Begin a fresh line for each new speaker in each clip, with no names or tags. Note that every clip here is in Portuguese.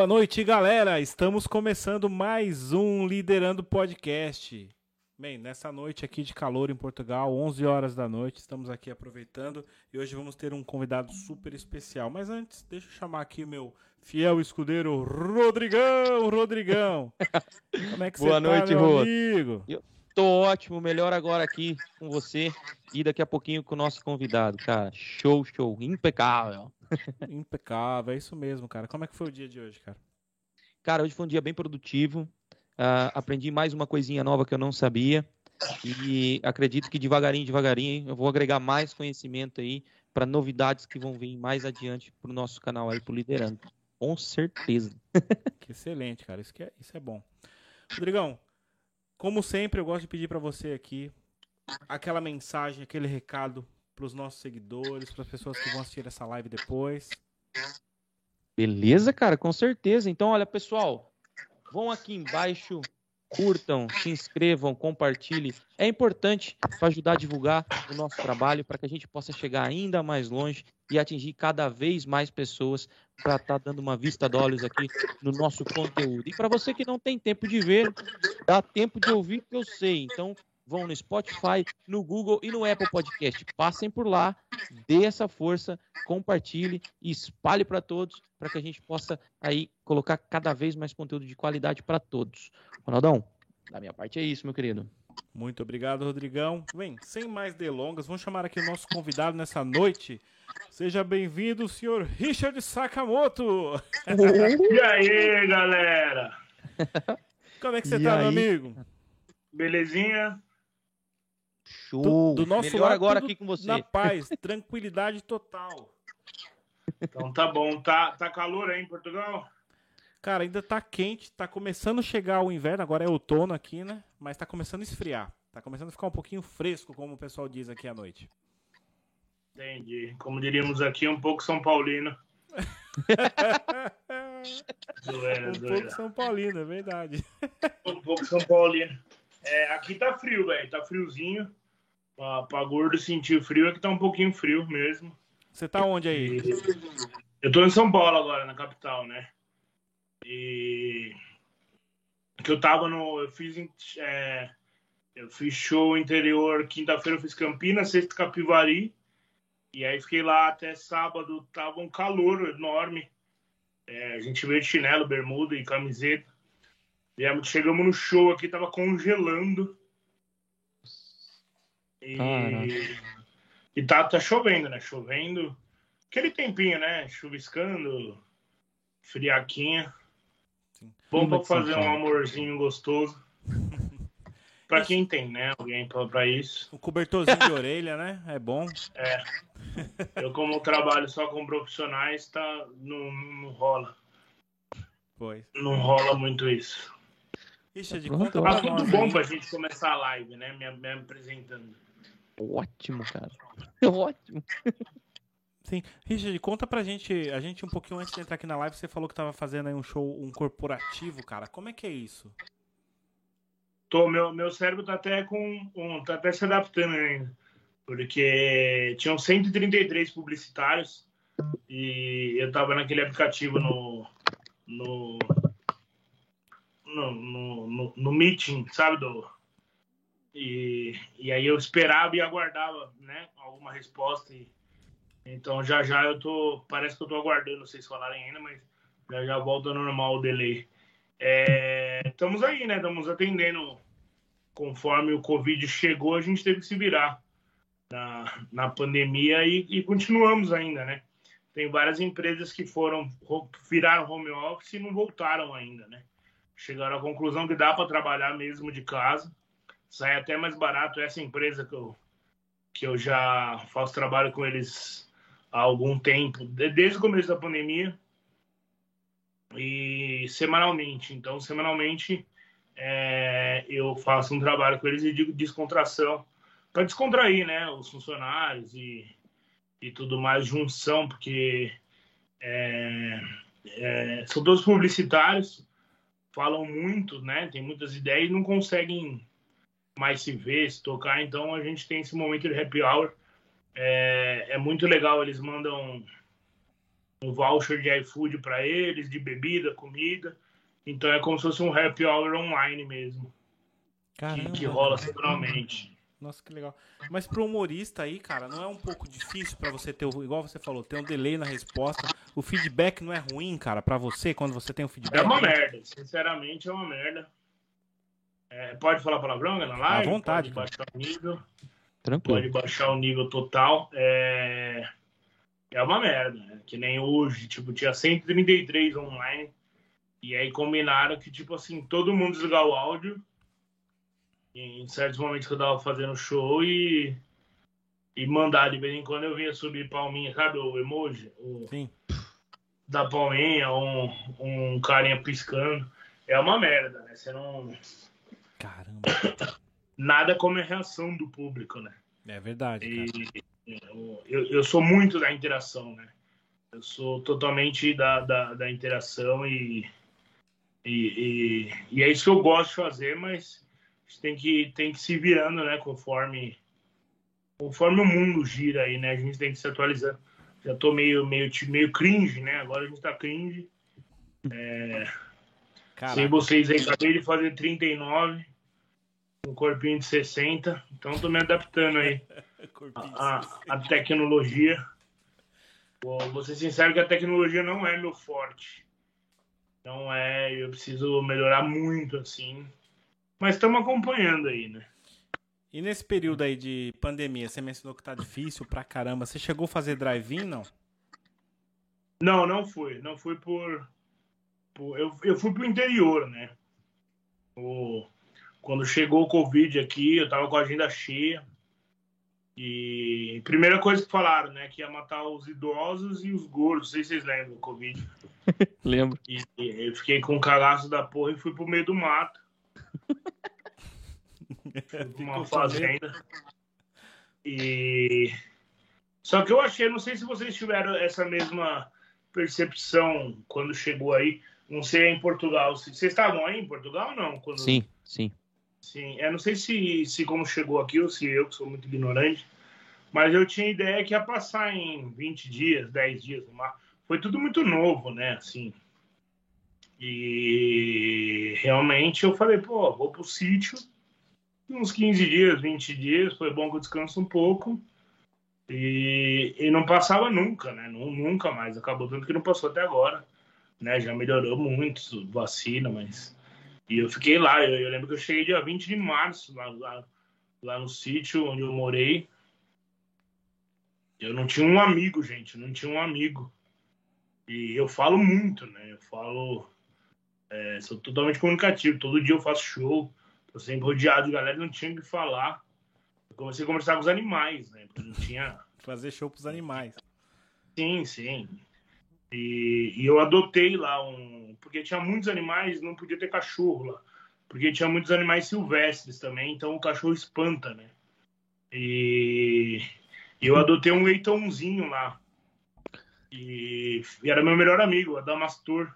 Boa noite, galera. Estamos começando mais um Liderando Podcast. Bem, nessa noite aqui de calor em Portugal, 11 horas da noite, estamos aqui aproveitando e hoje vamos ter um convidado super especial. Mas antes, deixa eu chamar aqui o meu fiel escudeiro Rodrigão, Rodrigão.
Como é que Boa você tá, noite, meu amigo? Eu tô ótimo, melhor agora aqui com você e daqui a pouquinho com o nosso convidado, cara. Show, show, impecável.
Impecável, é isso mesmo, cara. Como é que foi o dia de hoje, cara?
Cara, hoje foi um dia bem produtivo. Uh, aprendi mais uma coisinha nova que eu não sabia. E acredito que devagarinho, devagarinho, eu vou agregar mais conhecimento aí para novidades que vão vir mais adiante para o nosso canal aí, pro Liderando. Com certeza.
que excelente, cara. Isso, é, isso é bom. Rodrigão, como sempre, eu gosto de pedir para você aqui aquela mensagem, aquele recado para os nossos seguidores, para as pessoas que vão assistir essa live depois.
Beleza, cara, com certeza. Então, olha, pessoal, vão aqui embaixo, curtam, se inscrevam, compartilhem. É importante para ajudar a divulgar o nosso trabalho, para que a gente possa chegar ainda mais longe e atingir cada vez mais pessoas para estar tá dando uma vista de olhos aqui no nosso conteúdo. E para você que não tem tempo de ver, dá tempo de ouvir que eu sei. Então, vão no Spotify, no Google e no Apple Podcast. Passem por lá, dê essa força, compartilhe e espalhe para todos, para que a gente possa aí colocar cada vez mais conteúdo de qualidade para todos. Ronaldão, da minha parte é isso, meu querido.
Muito obrigado, Rodrigão. Bem, sem mais delongas, vamos chamar aqui o nosso convidado nessa noite. Seja bem-vindo, senhor Richard Sakamoto.
e aí, galera?
Como é que você e tá, aí? meu amigo?
Belezinha?
Show. Do, do nosso Melhor lado, agora aqui com você. Na paz, tranquilidade total.
Então tá bom. Tá, tá calor aí em Portugal?
Cara, ainda tá quente, tá começando a chegar o inverno, agora é outono aqui, né? Mas tá começando a esfriar. Tá começando a ficar um pouquinho fresco, como o pessoal diz aqui à noite.
Entendi. Como diríamos aqui, um pouco São Paulino.
zoeira, um zoeira. pouco São Paulino, é verdade.
Um pouco São Paulino. É, aqui tá frio, velho. Tá friozinho. Pra, pra gordo sentir frio, aqui tá um pouquinho frio mesmo.
Você tá onde aí?
Eu tô em São Paulo agora, na capital, né? E. Que eu tava no. Eu fiz. É... Eu fiz show interior, quinta-feira eu fiz Campinas, sexta Capivari. E aí fiquei lá até sábado, tava um calor enorme. É, a gente veio de chinelo, bermuda e camiseta. Viemos, chegamos no show aqui, tava congelando. E, e tá, tá chovendo, né? Chovendo. Aquele tempinho, né? Chuviscando, friaquinha. Sim. Bom pra fazer um amorzinho gostoso. pra quem tem, né? Alguém pra, pra isso.
O cobertorzinho de orelha, né? É bom.
É. Eu, como trabalho só com profissionais, tá, não, não rola.
Pois.
Não rola muito isso.
Richard, conta
Tá tudo bom pra gente começar a live, né? Me, me apresentando.
Ótimo, cara. Ótimo.
Sim. Richard, conta pra gente, a gente um pouquinho antes de entrar aqui na live, você falou que tava fazendo aí um show, um corporativo, cara. Como é que é isso?
Tô, meu, meu cérebro tá até com, um, tá até se adaptando ainda. Porque tinham 133 publicitários e eu tava naquele aplicativo no, no no, no, no, meeting, sabe? Do, e, e aí eu esperava e aguardava, né? Alguma resposta. E, então já já eu tô. Parece que eu tô aguardando vocês falarem ainda, mas já já volta normal o delay. É, estamos aí, né? Estamos atendendo. Conforme o Covid chegou, a gente teve que se virar na, na pandemia e, e continuamos ainda, né? Tem várias empresas que foram viraram home office e não voltaram ainda, né? chegaram à conclusão que dá para trabalhar mesmo de casa. Sai até mais barato essa empresa que eu, que eu já faço trabalho com eles há algum tempo, desde o começo da pandemia e semanalmente. Então, semanalmente é, eu faço um trabalho com eles de descontração para descontrair, né, os funcionários e, e tudo mais, junção, porque é, é, são todos publicitários falam muito, né? Tem muitas ideias e não conseguem mais se ver, se tocar. Então a gente tem esse momento de happy hour. É, é muito legal. Eles mandam um voucher de iFood para eles, de bebida, comida. Então é como se fosse um happy hour online mesmo.
Caramba.
Que, que rola semanalmente.
Nossa, que legal. Mas pro humorista aí, cara, não é um pouco difícil para você ter, igual você falou, ter um delay na resposta. O feedback não é ruim, cara, para você quando você tem um feedback?
É uma merda, sinceramente é uma merda. É, pode falar palavrão na live?
À vontade.
Pode baixar o nível.
Tranquilo.
Pode baixar o nível total. É, é uma merda, né? Que nem hoje, tipo, tinha 133 online. E aí combinaram que, tipo assim, todo mundo desligar o áudio em certos momentos que eu tava fazendo show e, e mandar de vez em quando eu vinha subir palminha, sabe o emoji? O,
Sim.
Da palminha, um, um carinha piscando. É uma merda, né? Você não.
Caramba.
Nada como a reação do público, né?
É verdade,
E eu, eu, sou muito da interação, né? Eu sou totalmente da, da, da interação e, e, e, e é isso que eu gosto de fazer, mas a gente tem que, tem que se virando, né? Conforme, conforme o mundo gira aí, né? A gente tem que se atualizando. Já tô meio, meio, meio cringe, né? Agora a gente tá cringe. É, sem vocês aí, acabei de fazer 39, um corpinho de 60, então tô me adaptando aí a tecnologia. Vou, vou ser sincero que a tecnologia não é meu forte. Não é, eu preciso melhorar muito, assim. Mas estamos acompanhando aí, né?
E nesse período aí de pandemia, você mencionou que tá difícil pra caramba. Você chegou a fazer drive-in, não?
Não, não fui. Não fui por. por eu, eu fui pro interior, né? O, quando chegou o Covid aqui, eu tava com a agenda cheia. E primeira coisa que falaram, né? Que ia matar os idosos e os gordos. Não sei se vocês lembram do Covid.
Lembro.
E, e eu fiquei com o cagaço da porra e fui pro meio do mato. Uma fazenda. E. Só que eu achei, não sei se vocês tiveram essa mesma percepção quando chegou aí. Não sei em Portugal. se- Vocês estavam aí em Portugal ou não? Quando...
Sim, sim.
Sim, eu não sei se, se como chegou aqui ou se eu que sou muito ignorante, mas eu tinha ideia que ia passar em 20 dias, 10 dias. Foi tudo muito novo, né, assim. E realmente eu falei, pô, vou pro sítio, uns 15 dias, 20 dias, foi bom que eu descanso um pouco. E, e não passava nunca, né? Nu- Nunca mais. Acabou tanto que não passou até agora. Né? Já melhorou muito, vacina, mas e eu fiquei lá, eu, eu lembro que eu cheguei dia 20 de março lá, lá, lá no sítio onde eu morei. Eu não tinha um amigo, gente, eu não tinha um amigo. E eu falo muito, né? Eu falo. é, sou totalmente comunicativo. Todo dia eu faço show. Tô sempre rodeado de galera, não tinha o que falar. Eu comecei a conversar com os animais, né? Porque não tinha.
Fazer show pros animais.
Sim, sim. E, e eu adotei lá um. Porque tinha muitos animais, não podia ter cachorro lá. Porque tinha muitos animais silvestres também, então o cachorro espanta, né? E eu adotei um leitãozinho lá. E, e era meu melhor amigo, Adamastor.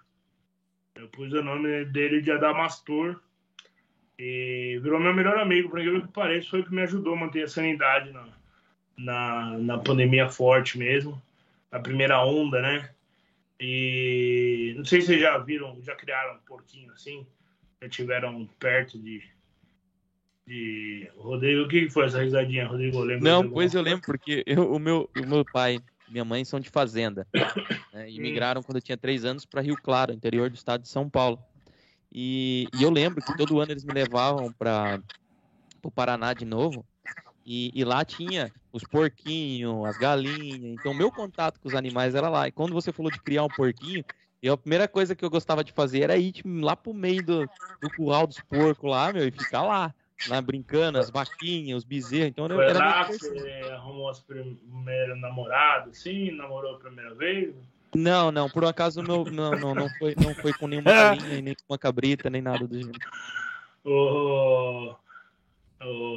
Eu pus o nome dele de Adamastor. E virou meu melhor amigo, por aquilo que parece, foi o que me ajudou a manter a sanidade na, na, na pandemia forte mesmo. Na primeira onda, né? E não sei se vocês já viram, já criaram um porquinho assim, já tiveram perto de. de... Rodrigo, o que foi essa risadinha, Rodrigo? Lembra
Não, pois eu lembro, porque eu- o, meu, o meu pai e minha mãe são de fazenda. né, e migraram quando eu tinha três anos para Rio Claro, interior do estado de São Paulo. E, e eu lembro que todo ano eles me levavam para o Paraná de novo. E, e lá tinha os porquinhos, as galinhas. Então, meu contato com os animais era lá. E quando você falou de criar um porquinho, eu, a primeira coisa que eu gostava de fazer era ir tipo, lá pro meio do, do curral dos porcos lá, meu, e ficar lá, lá brincando, as vaquinhas, os bezerros. Então,
Foi
era
lá que
divertido.
você arrumou as primeiras namoradas, sim? Namorou a primeira vez?
Não, não, por um acaso meu, não, não, não, foi, não foi com nenhuma galinha, nem com uma cabrita, nem nada do gênero.
Ô,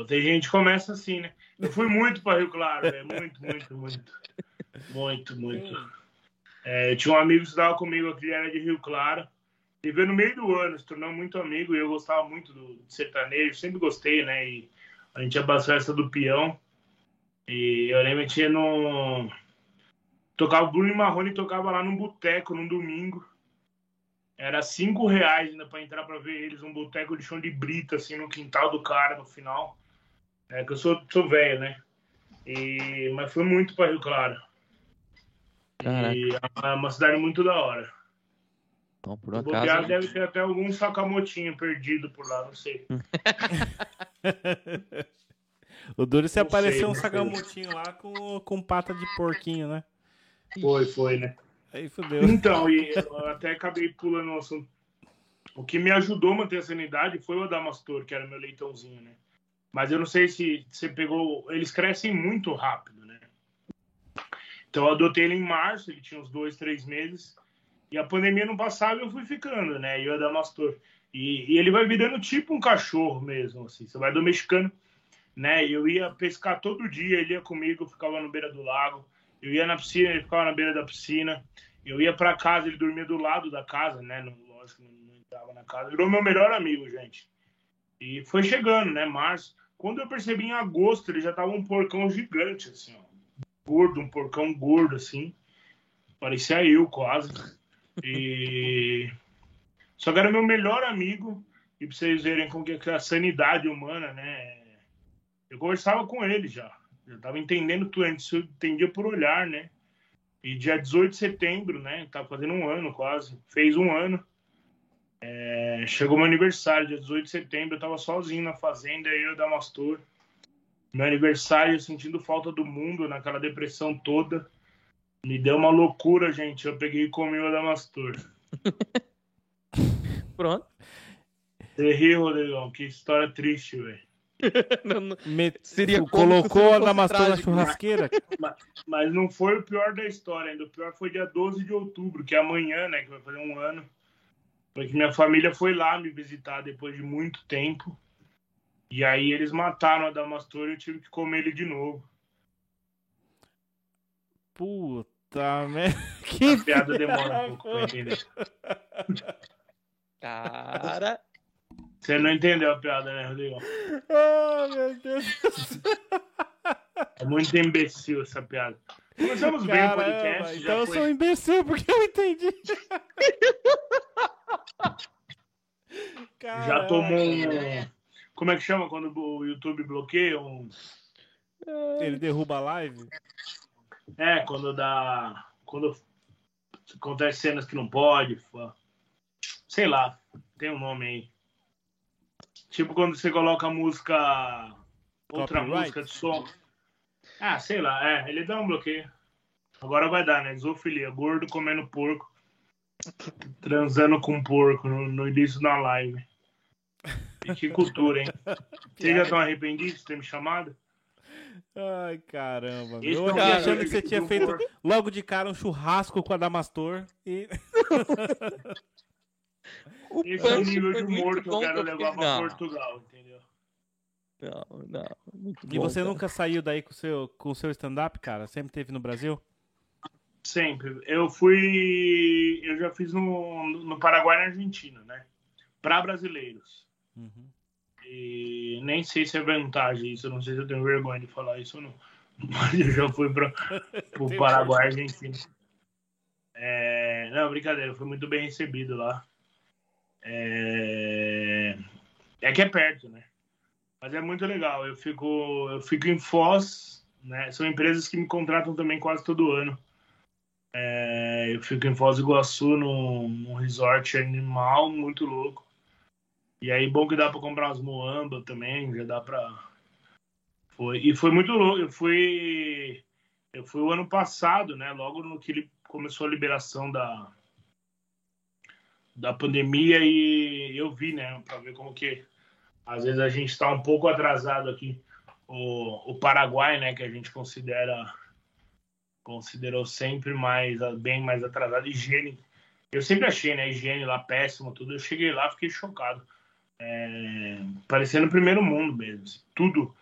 tem gente que começa assim, né? Eu fui muito para Rio Claro, velho. Muito, muito, muito. Muito, muito. É, eu tinha um amigo que estudava comigo aqui, era de Rio Claro. Ele veio no meio do ano, se tornou muito amigo e eu gostava muito do, sertanejo, sempre gostei, né? E a gente ia pra festa do peão. E eu lembro que tinha no. Tocava Bruno e Marrone tocava lá num boteco num domingo. Era cinco reais ainda para entrar para ver eles, um boteco de chão de brita, assim, no quintal do cara no final. É que eu sou, sou velho, né? E, mas foi muito para Rio Claro.
Caraca.
E é uma cidade muito da hora.
Então, por
O
um acaso.
deve ter até algum sacamotinho perdido por lá, não sei.
O duro se apareceu
sei,
um sagamutinho lá com, com pata de porquinho, né?
Foi, foi, né?
Aí fodeu.
Então, e até acabei pulando o assunto. O que me ajudou a manter a sanidade foi o Adamastor, que era meu leitãozinho, né? Mas eu não sei se você pegou. Eles crescem muito rápido, né? Então eu adotei ele em março, ele tinha uns dois, três meses. E a pandemia não passava eu fui ficando, né? E o Adamastor. E, e ele vai virando tipo um cachorro mesmo, assim. Você vai domesticando, né? Eu ia pescar todo dia, ele ia comigo, eu ficava no beira do lago. Eu ia na piscina, ele ficava na beira da piscina. Eu ia para casa, ele dormia do lado da casa, né? Não, lógico, não, não entrava na casa. Virou meu melhor amigo, gente. E foi chegando, né? Março. Quando eu percebi em agosto, ele já tava um porcão gigante, assim, ó. Gordo, um porcão gordo, assim. Parecia eu, quase. E. Só que era meu melhor amigo. E pra vocês verem como que é a sanidade humana, né? Eu conversava com ele já. Eu tava entendendo tudo. Antes eu entendia por olhar, né? E dia 18 de setembro, né? Tá fazendo um ano quase. Fez um ano. É, chegou meu aniversário, dia 18 de setembro. Eu tava sozinho na fazenda, eu e o Damastor. Meu aniversário, sentindo falta do mundo, naquela depressão toda. Me deu uma loucura, gente. Eu peguei e comi o Adamastor.
Pronto.
Você riu, Rodrigão. Que história triste, velho.
Não, não-
Me-
Seria
Colocou a Damastor na churrasqueira?
Mas não foi o pior da história ainda. O pior foi dia 12 de outubro, que é amanhã, né? Que vai fazer um ano. Foi que minha família foi lá me visitar depois de muito tempo. E aí eles mataram a Damastor e eu tive que comer ele de novo.
Puta merda. Que
A piada demora um pouco pra entender.
Cara.
Você não entendeu a piada, né, Rodrigo?
Oh, meu Deus.
É muito imbecil essa piada. Começamos bem o
Caramba,
podcast.
então eu
foi...
sou um imbecil porque eu entendi.
Já tomou um. Como é que chama quando o YouTube bloqueia? Um...
Ele derruba a live?
É, quando dá. Quando acontece cenas que não pode. Sei lá, tem um nome aí. Tipo quando você coloca a música. Outra
Copyright?
música de som. Ah, sei lá, é, ele dá um bloqueio. Agora vai dar, né? Zoofilia, gordo comendo porco. Transando com porco no, no início da live. E que cultura, hein? Vocês já estão arrependidos de ter me chamado?
Ai, caramba.
Esse
Eu
é
cara
achando que você tinha feito
porco.
logo de cara um churrasco com a Damastor e.
O
Esse é o
punch
nível de humor que eu quero levar pra
não,
Portugal, entendeu?
Não, não. Muito
E
bom,
você
cara.
nunca saiu daí com o seu, com o seu stand-up, cara? Sempre teve no Brasil?
Sempre. Eu fui. Eu já fiz no, no Paraguai e na Argentina, né? Pra brasileiros.
Uhum.
E nem sei se é vantagem isso, não sei se eu tenho vergonha de falar isso ou não. Mas eu já fui para o Paraguai e Argentina. É, não, brincadeira, foi muito bem recebido lá. É, é que é perto, né? Mas é muito legal. Eu fico, eu fico em Foz, né? São empresas que me contratam também quase todo ano. É, eu fico em Foz do Iguaçu, num, num resort animal muito louco. E aí, bom que dá pra comprar umas moamba também, já dá pra. Foi. E foi muito louco. Eu fui. Eu fui o ano passado, né? Logo no que ele começou a liberação da. Da pandemia e eu vi, né? Pra ver como que. Às vezes a gente tá um pouco atrasado aqui. O, o Paraguai, né? Que a gente considera. Considerou sempre mais. Bem mais atrasado. Higiene. Eu sempre achei, né? Higiene lá péssimo, tudo. Eu cheguei lá, fiquei chocado. É, parecendo o primeiro mundo mesmo. assim, Tudo,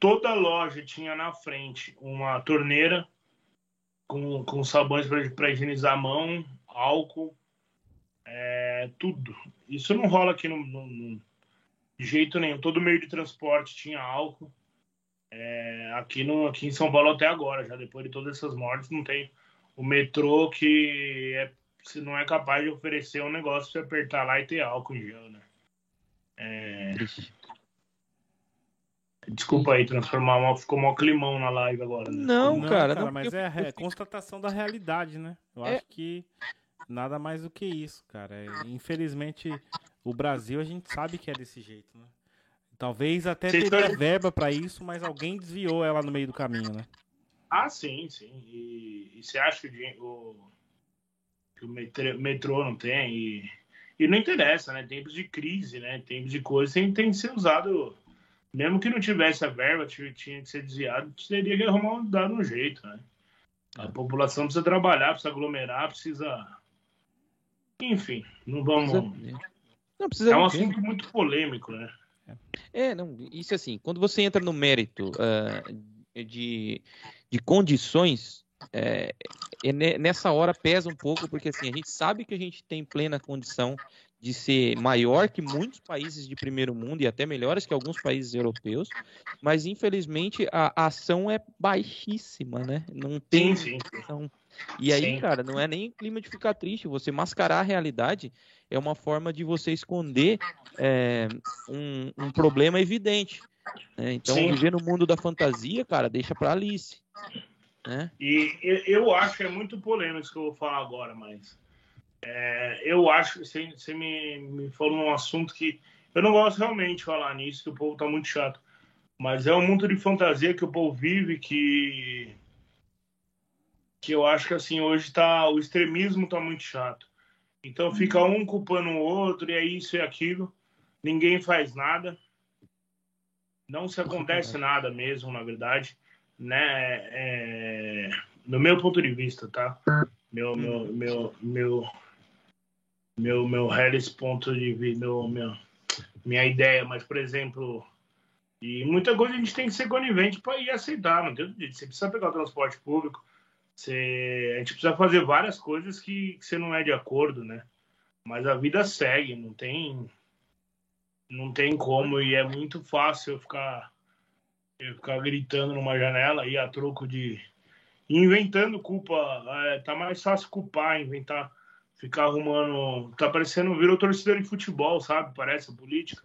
toda loja tinha na frente uma torneira com, com sabões para higienizar a mão, álcool, é, tudo. Isso não rola aqui no, no- no- de jeito nenhum. Todo meio de transporte tinha álcool. É, aqui, no, aqui em São Paulo até agora, já depois de todas essas mortes, não tem o metrô que é, se não é capaz de oferecer um negócio pra você apertar lá e ter álcool em gel, né? É, desculpa aí, transformar uma, ficou mó climão na live agora, né?
Não, cara, não,
mas
porque
é a
eu-
re-
eu fico-
constatação da realidade, né? Eu
É.
acho que nada mais do que isso, cara. É, Infelizmente, o Brasil a gente sabe que é desse jeito, né? Talvez até
Vocês
teria
estão-
verba pra isso, mas alguém desviou ela no meio do caminho, né?
Ah, sim, sim. E, e você acha que o, que o metrô, metrô não tem? E, e não interessa, né? Tempos de crise, né? Tempos de coisa tem, tem que ser usado. Mesmo que não tivesse a verba, tinha, tinha que ser desviado, teria que arrumar um, dar um jeito, né? A população precisa trabalhar, precisa aglomerar, precisa. Enfim, não vamos.
Precisa- Não precisa
É um assunto muito polêmico, né?
É, não, isso assim, quando você entra no mérito ah, de, de condições, é, é ne- nessa hora pesa um pouco, porque assim, a gente sabe que a gente tem plena condição de ser maior que muitos países de primeiro mundo e até melhores que alguns países europeus, mas infelizmente a, a ação é baixíssima, né? Não tem
Sim, sim.
então, e aí,
Sim.
cara, não é nem clima de ficar triste. Você mascarar a realidade é uma forma de você esconder é, um, um problema evidente. né? Então,
Sim.
viver no mundo da fantasia, cara, deixa pra Alice. Né?
E eu, eu acho que é muito polêmico isso que eu vou falar agora, mas é, eu acho que você, você me, me falou um assunto que eu não gosto realmente de falar nisso, que o povo tá muito chato. Mas é um mundo de fantasia que o povo vive que que eu acho que assim hoje tá o extremismo tá muito chato. Então fica um culpando o outro e é isso e aquilo. Ninguém faz nada. Não se acontece nada mesmo, na verdade, né? É, no meu ponto de vista, tá? Meu meu meu meu meu meu Harris ponto de vista, meu, meu minha ideia, mas por exemplo, e muita coisa a gente tem que ser conivente para ir aceitar, não tem jeito. Você precisa pegar o transporte público, você, a gente precisa fazer várias coisas que, que você não é de acordo, né? Mas a vida segue, não tem não tem como e é muito fácil eu ficar eu ficar gritando numa janela e a troco de inventando culpa, é, tá mais fácil culpar, inventar, ficar arrumando, tá parecendo virou torcedor de futebol, sabe? Parece a política.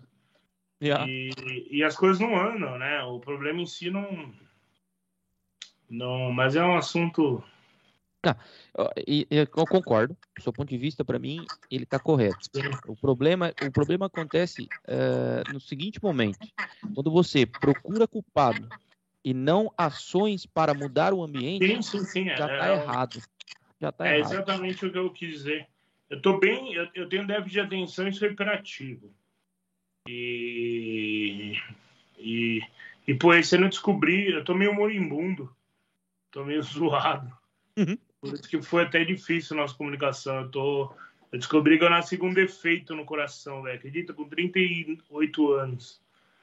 Yeah.
E, e as coisas não andam, né? O problema em si não. Não, mas é um assunto.
Ó, E, e eu concordo. Do seu ponto de vista, para mim, ele está correto. O problema, o problema acontece eh, no seguinte momento: quando você procura culpado e não ações para mudar o ambiente,
Sim, sim, sim.
já
é,
está
é,
errado. Já está
É
errado.
exatamente o que eu quis dizer. Eu tô bem, eu, eu tenho déficit de atenção e sou hiperativo. E, e, e pô, esse ano eu descobri, eu tô meio moribundo, tô meio zoado.
Uhum.
Por isso que foi até difícil a nossa comunicação. Eu, tô, eu descobri que eu nasci com um defeito no coração, velho. Acredita? Com 38 anos.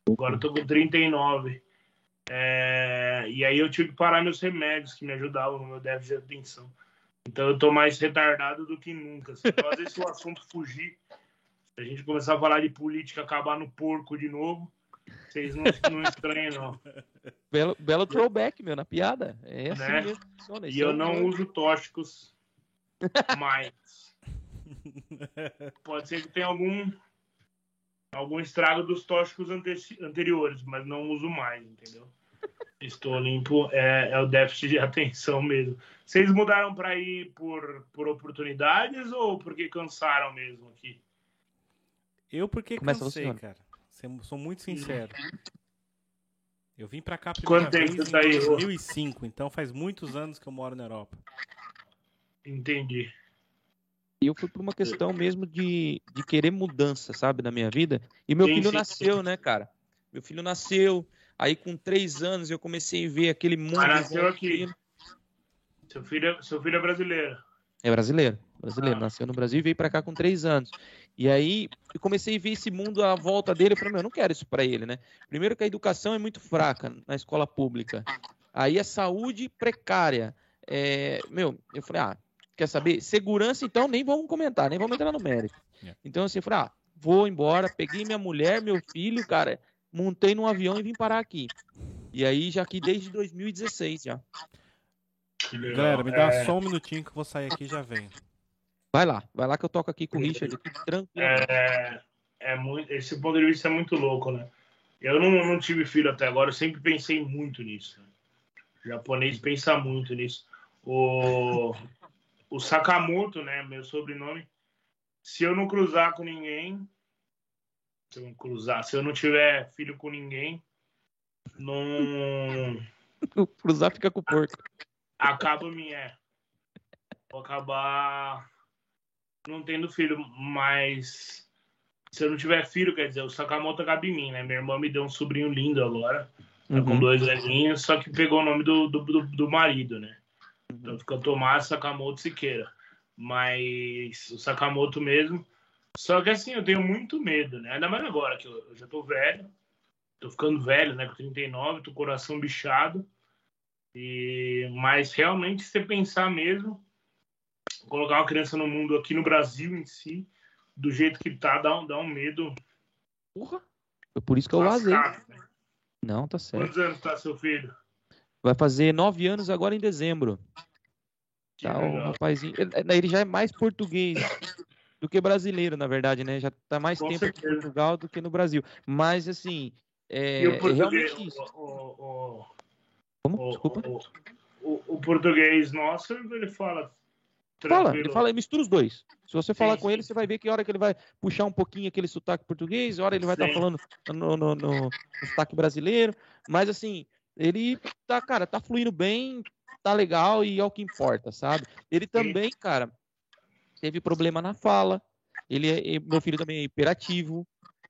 Agora eu tô com 39. É, e aí eu tive que parar meus remédios que me ajudavam no meu déficit de atenção. Então eu tô mais retardado do que nunca. assim. Então, às vezes, se o assunto fugir, se a gente começar a falar de política, acabar no porco de novo, vocês não, não estranham, não.
Belo, belo throwback, meu, na piada. É assim
Né?
mesmo. que funciona.
E
Esse é
eu
o
não
meu-
uso tóxicos mais. Pode ser que tenha algum algum estrago dos tóxicos ante- anteriores, mas não uso mais, entendeu? Estou limpo, é, é o déficit de atenção mesmo. Vocês mudaram para ir por, por oportunidades ou porque cansaram mesmo aqui?
Eu porque
Começa
cansei, cara. Sou- muito sincero. Eu vim pra cá
Quanto tempo
vez
tá aí,
em
Rô?
2005, então faz muitos anos que eu moro na Europa.
Entendi.
E eu fui por uma questão mesmo de, de querer mudança, sabe, na minha vida. E meu
Sim,
filho
sim,
nasceu, né, cara? Meu filho nasceu. Aí com três anos eu comecei a ver aquele mundo.
Ah, nasceu aqui.
dele.
Seu filho, é- seu filho é brasileiro.
É brasileiro, brasileiro.
Ah.
Nasceu no Brasil e veio pra cá com três anos. E aí eu comecei a ver esse mundo à volta dele. Eu falei, meu, eu não quero isso pra ele, né? Primeiro que a educação é muito fraca na escola pública. Aí a saúde precária. É, meu, eu falei, ah, quer saber? Segurança, então, nem vamos comentar, nem vamos entrar no mérito.
É.
Então, assim, eu falei, ah, vou embora, peguei minha mulher, meu filho, cara, montei num avião e vim parar aqui. E aí, já aqui desde 2016, já.
Galera, me dá é... só um minutinho que eu vou sair aqui e já venho.
Vai lá, vai lá que eu toco aqui com o Richard, tranquilo.
É, é muito, esse ponto de vista é muito louco, né? Eu não, não tive filho até agora, eu sempre pensei muito nisso. O japonês pensa muito nisso. O, o Sakamoto, né, meu sobrenome, se eu não cruzar com ninguém, se eu não cruzar, se eu não tiver filho com ninguém, não.
cruzar fica com o porco.
Acaba minha. É. Vou acabar não tendo filho, mas se eu não tiver filho, quer dizer, o Sakamoto cabe em mim, né? Minha irmã me deu um sobrinho lindo agora, tá com uhum. dois aninhos, só que pegou o nome do, do, do, do marido, né? Uhum. Então fica Tomás Sakamoto Siqueira. Mas o Sakamoto mesmo. Só que assim, eu tenho muito medo, né? Ainda mais agora, que eu, eu já tô velho. Tô ficando velho, né? Com 39, tô coração bichado. E... Mas realmente, se você pensar mesmo, colocar uma criança no mundo aqui no Brasil em si, do jeito que tá, dá um, dá um medo.
Porra! Foi por isso que eu vazei. Né? Não, tá certo.
Quantos anos tá seu filho?
Vai fazer nove anos agora em dezembro. Que tá, o rapazinho. Ele já é mais português do que brasileiro, na verdade, né? Já tá mais Com tempo certeza. em Portugal do que no Brasil. Mas, assim. É,
e o português,
é isso.
O, o,
Como? Desculpa.
O, o, português nosso, ele fala
Fala, ele fala, mistura os dois. Se você falar sim, com sim. ele, você vai ver que hora que ele vai puxar um pouquinho aquele sotaque português, hora ele vai estar tá falando no, no, no, no, sotaque brasileiro. Mas assim, ele tá, cara, tá fluindo bem, tá legal e é o que importa, sabe? Ele também, sim. cara, teve problema na fala. Ele é, meu filho também é hiperativo,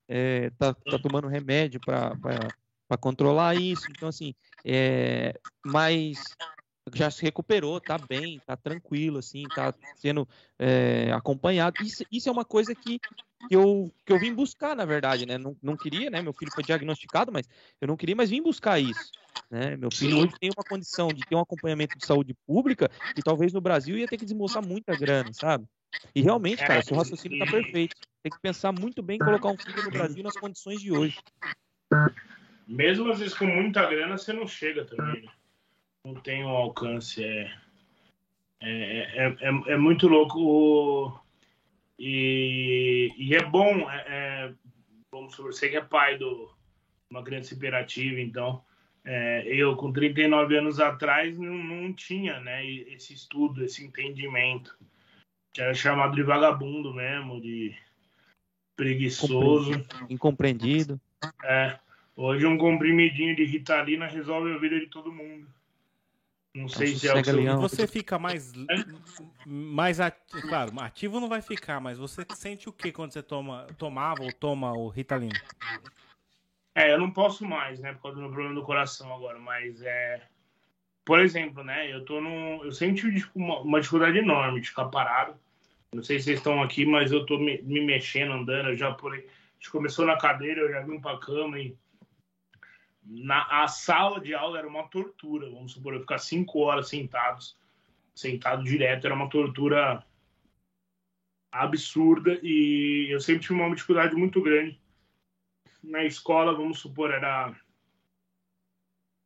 é, tá, tá tomando remédio para controlar isso. Então, assim, é, mas já se recuperou, tá bem, tá tranquilo, assim, tá sendo é, acompanhado. Isso, isso, é uma coisa que, que, eu, que eu vim buscar, na verdade, né? Não, não queria, né? Meu filho foi diagnosticado, mas eu não queria, mas vim buscar isso. Né? Meu filho hoje tem uma condição de ter um acompanhamento de saúde pública que talvez no Brasil ia ter que desembolsar muita grana, sabe? E realmente, cara, seu raciocínio tá perfeito. Tem que pensar muito bem em colocar um filho no Brasil nas condições de hoje.
Mesmo às vezes com muita grana, você não chega também, né? Não tem um alcance. É, é, é, é, é muito louco. E, e é bom. É, é, vamos supor, você que é pai de uma criança hiperativa, então. É, eu, com 39 anos atrás, não, não tinha né, esse estudo, esse entendimento. Que era chamado de vagabundo mesmo, de preguiçoso.
Incompreendido.
É. Hoje um comprimidinho de Ritalina resolve a vida de todo mundo. Não sei se é o seu...
Você fica mais, mais ativo, claro, ativo não vai ficar, mas você sente o que quando você toma, tomava ou toma o Ritalino?
É, eu não posso mais, né, por causa do meu problema do coração agora, mas é... Por exemplo, né, eu tô num... Eu sempre tive tipo, uma, uma dificuldade enorme de ficar parado. Não sei se vocês estão aqui, mas eu tô me, me mexendo, andando, eu já pulei... A gente começou na cadeira, eu já vim pra cama e na a sala de aula era uma tortura. Vamos supor, eu ficar cinco horas sentados, sentado direto, era uma tortura absurda e eu sempre tive uma dificuldade muito grande na escola. Vamos supor, era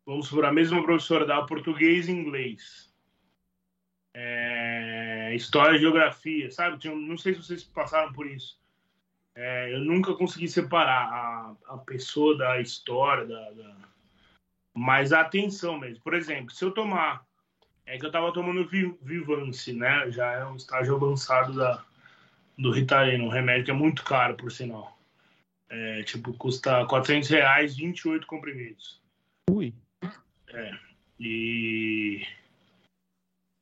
vamos supor a mesma professora dava português e inglês, é, história e geografia, sabe? Não sei se vocês passaram por isso. É, eu nunca consegui separar a, a pessoa da história, da, da, mas a atenção mesmo. Por exemplo, se eu tomar. É que eu tava tomando Vivance, né? Já é um estágio avançado da, do Ritalina, um remédio que é muito caro, por sinal. É, tipo, custa 400 reais, 28 comprimidos.
Ui.
É. E.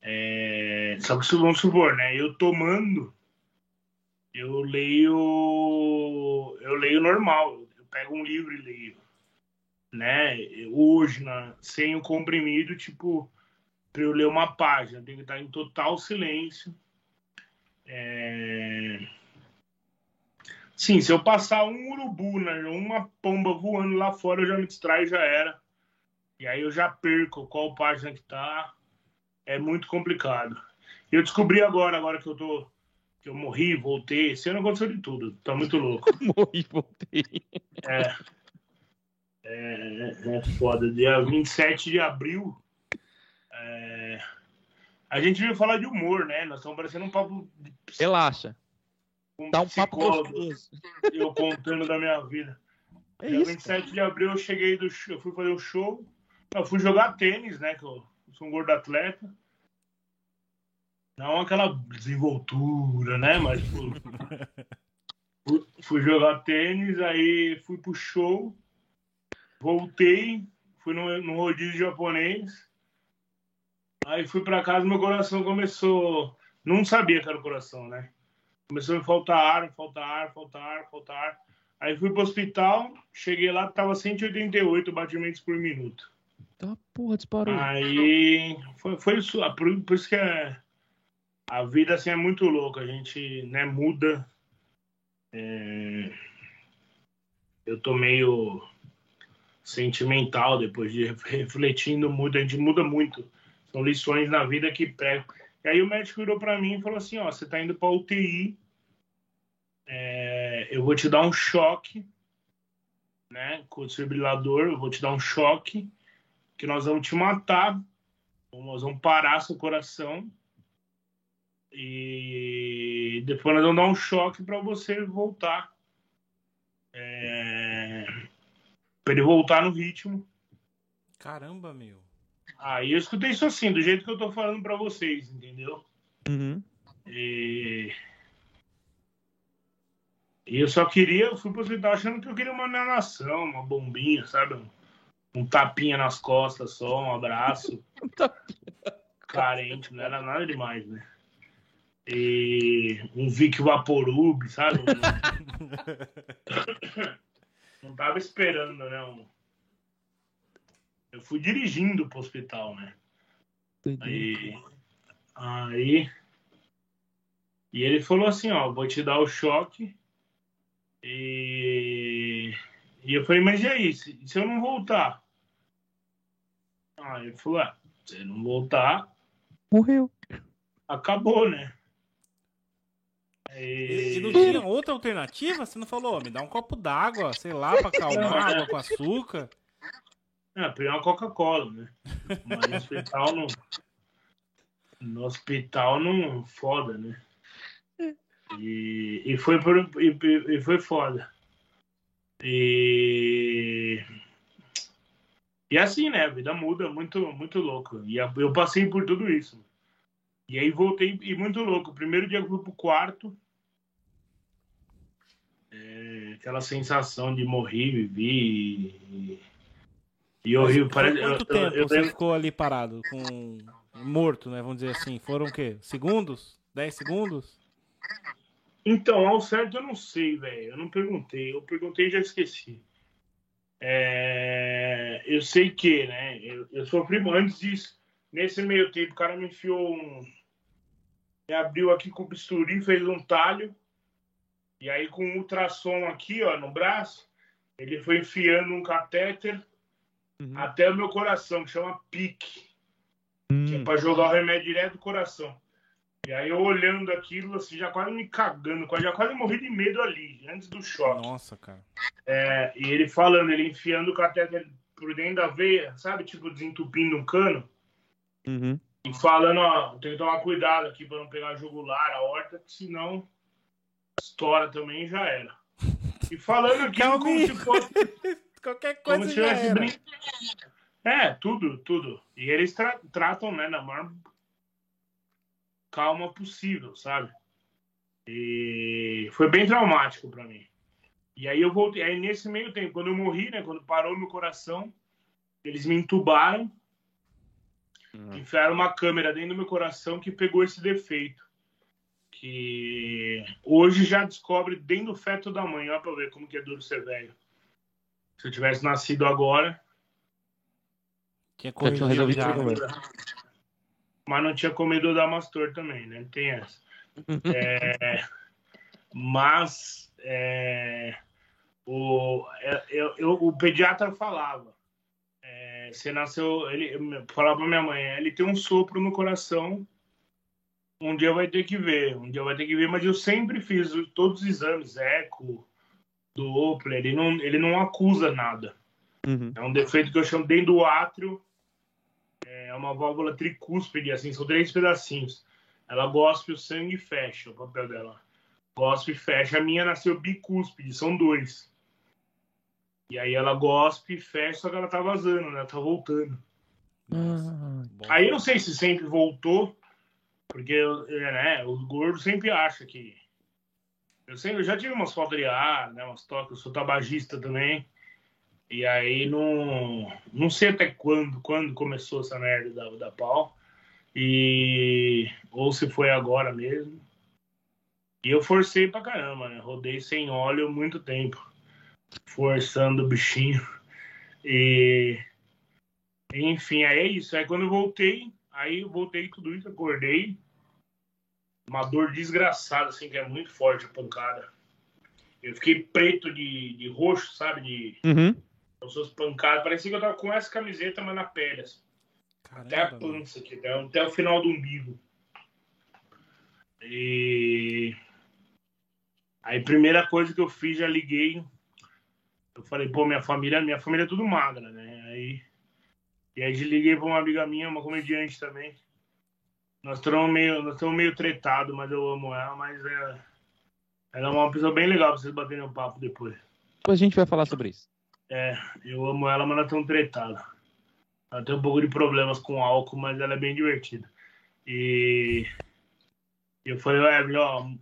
É, só que vamos supor, né? Eu tomando eu leio eu leio normal eu pego um livro e leio né? Hoje na, sem o comprimido tipo para eu ler uma página tem que estar em total silêncio. É... sim se eu passar um urubu né, uma pomba voando lá fora eu já me distraio já era. E aí eu já perco qual página que tá. É muito complicado. Eu descobri agora agora que eu tô eu morri, voltei. Esse ano aconteceu de tudo. Tá muito louco.
morri, voltei.
É. É, é foda. Dia 27 de abril, é, A gente veio falar de humor, né? Nós estamos parecendo um papo.
Relaxa.
Um
Dá um papo gostoso.
Eu contando da minha vida.
É
Dia
isso.
27 de abril eu cheguei do show, eu fui fazer um show. Eu fui jogar tênis, né? Que eu sou um gordo atleta. Não aquela desenvoltura, né? Mas tipo, fui, fui jogar tênis, aí fui pro show, voltei, fui no, no rodízio japonês. Aí fui pra casa, meu coração começou. Não sabia que era o coração, né? Começou a me faltar ar, faltar ar, faltar ar, faltar ar. Aí fui pro hospital, cheguei lá, tava 188 batimentos por minuto.
Tá, porra, disparou.
Aí foi, foi isso, por, por isso que é, a vida assim é muito louca, a gente né, muda. É, eu tô meio sentimental depois de refletindo, muda, a gente muda muito. São lições na vida que pegam. E aí o médico virou para mim e falou assim, ó, você tá indo para UTI, é, eu vou te dar um choque, né, com o desfibrilador, eu vou te dar um choque, que nós vamos te matar, nós vamos parar seu coração e depois nós vamos dar um choque para você voltar, é, para ele voltar no ritmo.
Caramba, meu.
Aí eu escutei isso assim, do jeito que eu tô falando para vocês, entendeu?
Uhum.
E... e eu só queria, eu fui pro hospital achando que eu queria uma nanação, uma bombinha, sabe? Um, um tapinha nas costas só, um abraço. Carente, não era nada demais, né? E um Vic Vaporub, sabe? Não tava esperando, né? Um... Eu fui dirigindo pro hospital, né? Aí, aí, e ele falou assim, ó, vou te dar o choque. E, e eu falei, mas e aí, se, se eu não voltar? Aí ele falou, ah, se não voltar,
Morreu.
acabou, né?
E, e não tinha outra alternativa? Você não falou, "Ó, me dá um copo d'água, sei lá, pra acalmar, água com açúcar.
ah, peguei uma Coca-Cola, né? Mas no hospital não. No hospital não. Foda, né? E, e, foi, por, e, e foi foda. E. E assim, né? A vida muda muito, muito louco. E eu passei por tudo isso. E aí voltei, e muito louco. O primeiro dia que eu fui pro quarto. É, aquela sensação de morrer, viver. E, e horrível.
Por
Parece,
quanto
eu-
tempo
eu- eu
você
lembro-
ficou ali parado, com morto, né? Vamos dizer assim. Foram o quê? Segundos? 10 segundos?
Então, ao certo eu não sei, velho. Eu não perguntei. Eu perguntei e já esqueci. É, Eu sei que, né? Eu, eu sofri antes disso. Nesse meio tempo, o cara me enfiou um. Me abriu aqui com bisturi, fez um talho. E aí, com um ultrassom aqui, ó, no braço, ele foi enfiando um catéter
Uhum.
até o meu coração, que chama pique. que é
Hum.
pra jogar o remédio direto do coração. E aí eu olhando aquilo, assim, já quase me cagando, quase- já quase morri de medo ali, antes do choque.
Nossa, cara.
É, e ele falando, ele enfiando o catéter por dentro da veia, sabe? Tipo, desentupindo um cano.
Uhum.
E falando, ó, tem que tomar cuidado aqui pra não pegar jugular, a horta, que senão estoura também e já era. E falando aquilo como
Calminha.
se fosse
Qualquer
como
coisa
se tivesse
era.
brin... É, tudo, tudo. E eles tra- tratam, né, na maior calma possível, sabe? E foi bem traumático pra mim. E aí eu voltei, aí nesse meio tempo, quando eu morri, né, quando parou meu coração, eles me entubaram, enfiaram uma câmera dentro do meu coração que pegou esse defeito. Que hoje já descobre dentro do feto da mãe, ó, pra ver como que é duro ser velho. Se eu tivesse nascido agora,
Tinha corrido
resolvido
né?
velho.
mas não tinha comido o Damastor também, né? Não tem essa. É, mas é, o, é, eu, eu- o pediatra falava, é, você nasceu, ele falava pra minha mãe, ele tem um sopro no coração, um dia vai ter que ver, um dia vai ter que ver, mas eu sempre fiz todos os exames, eco, Doppler, ele não, ele não acusa nada.
Uhum.
É um defeito que eu chamo dentro do átrio. É uma válvula tricúspide, assim, são três pedacinhos. Ela gospe o sangue e fecha o papel dela. Gospe e fecha. A minha nasceu bicúspide, são dois. E aí ela gospe e fecha, só que ela tá vazando, né? Ela tá voltando.
Ah,
Aí eu não sei se sempre voltou, porque né, os gordos sempre acham que. Eu, sempre, eu já tive umas faltas de ar, né, umas toques, eu sou tabagista também. E aí não, não sei até quando, quando começou essa merda da, da pau. E, ou se foi agora mesmo. E eu forcei pra caramba, né? Rodei sem óleo muito tempo, forçando o bichinho. E enfim, aí é isso. Aí quando eu voltei, aí eu voltei tudo isso, acordei. Uma dor desgraçada, assim, que é muito forte a pancada. Eu fiquei preto de, de roxo, sabe? De
uhum.
as suas pancadas. Parecia que eu tava com essa camiseta, mas na pele. Assim. Até a
Caramba,
pança aqui, até, até o final do umbigo. E aí, primeira coisa que eu fiz, já liguei. Eu falei, pô, minha família, minha família é tudo magra, né? Aí, e aí liguei pra uma amiga minha, uma comediante também. Nós estamos meio, nós estamos meio tretados, mas eu amo ela, mas é, ela é uma pessoa bem legal pra vocês baterem um papo depois.
Depois a gente vai falar sobre isso.
É, eu amo ela, mas nós estamos tretados. Ela tem um pouco de problemas com álcool, mas ela é bem divertida. E e eu falei, Evelyn, ó, a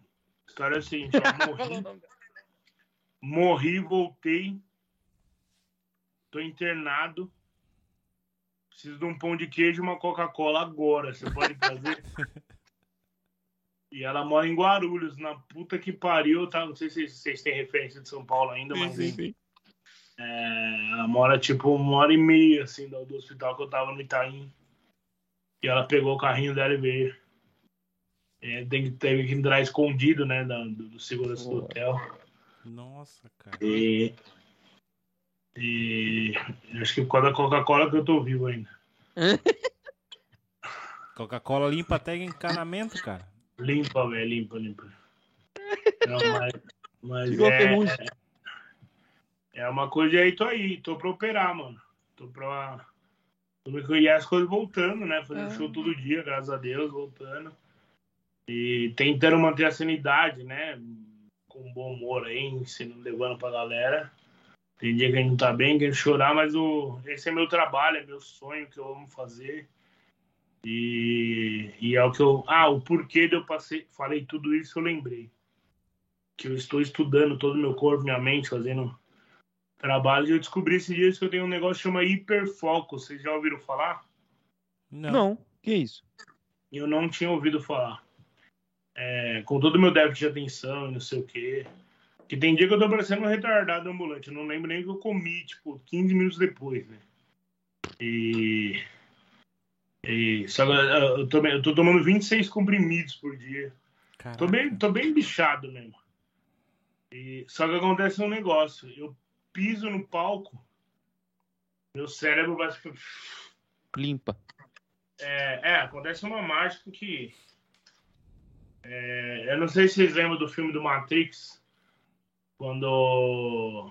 história é a seguinte, ó, morri, morri, voltei, tô internado, preciso de um pão de queijo e uma Coca-Cola agora, você pode trazer? e ela mora em Guarulhos, na puta que pariu, tá? Não sei se vocês têm referência de São Paulo ainda, mas é, ela mora tipo uma hora e meia assim do, do hospital que eu tava no Itaim. E ela pegou o carrinho dela e veio. É, tem que- teve que entrar escondido, né, do, do segurança do
Pô.
hotel.
Nossa, cara.
E, e acho que por causa da Coca-Cola que eu tô vivo ainda.
Coca-Cola limpa até encanamento, cara.
Limpa, velho, limpa, limpa. Não, mas mas é, é uma coisa e aí, tô aí, tô pra operar, mano. Tô pra. Tô e as coisas voltando, né? Fazendo
Ah.
show todo dia, graças a Deus, voltando. E tentando manter a sanidade, né? Com bom humor aí, ensinando, levando pra galera. Tem dia que a gente não tá bem, querendo chorar, mas o... esse é meu trabalho, é meu sonho que eu amo fazer. E, e é o que eu. Ah, o porquê de eu passei, falei tudo isso, eu lembrei. Que eu estou estudando todo o meu corpo, minha mente, fazendo trabalho. E eu descobri esses dias que eu tenho um negócio que chama hiperfoco. Vocês já ouviram falar?
Não.
Não, que isso?
Eu não tinha ouvido falar. É, com todo o meu déficit de atenção e não sei o quê. Que tem dia que eu tô parecendo um retardado ambulante. Eu não lembro nem o que eu comi, tipo, 15 minutos depois, né? E. e só que eu, tô, eu tô tomando 26 comprimidos por dia.
Caraca.
Tô bem, tô bem bichado mesmo. E, só que acontece um negócio. Eu piso no palco, meu cérebro vai ficar.
Limpa.
É, é, acontece uma mágica que. é, eu não sei se vocês lembram do filme do Matrix, quando.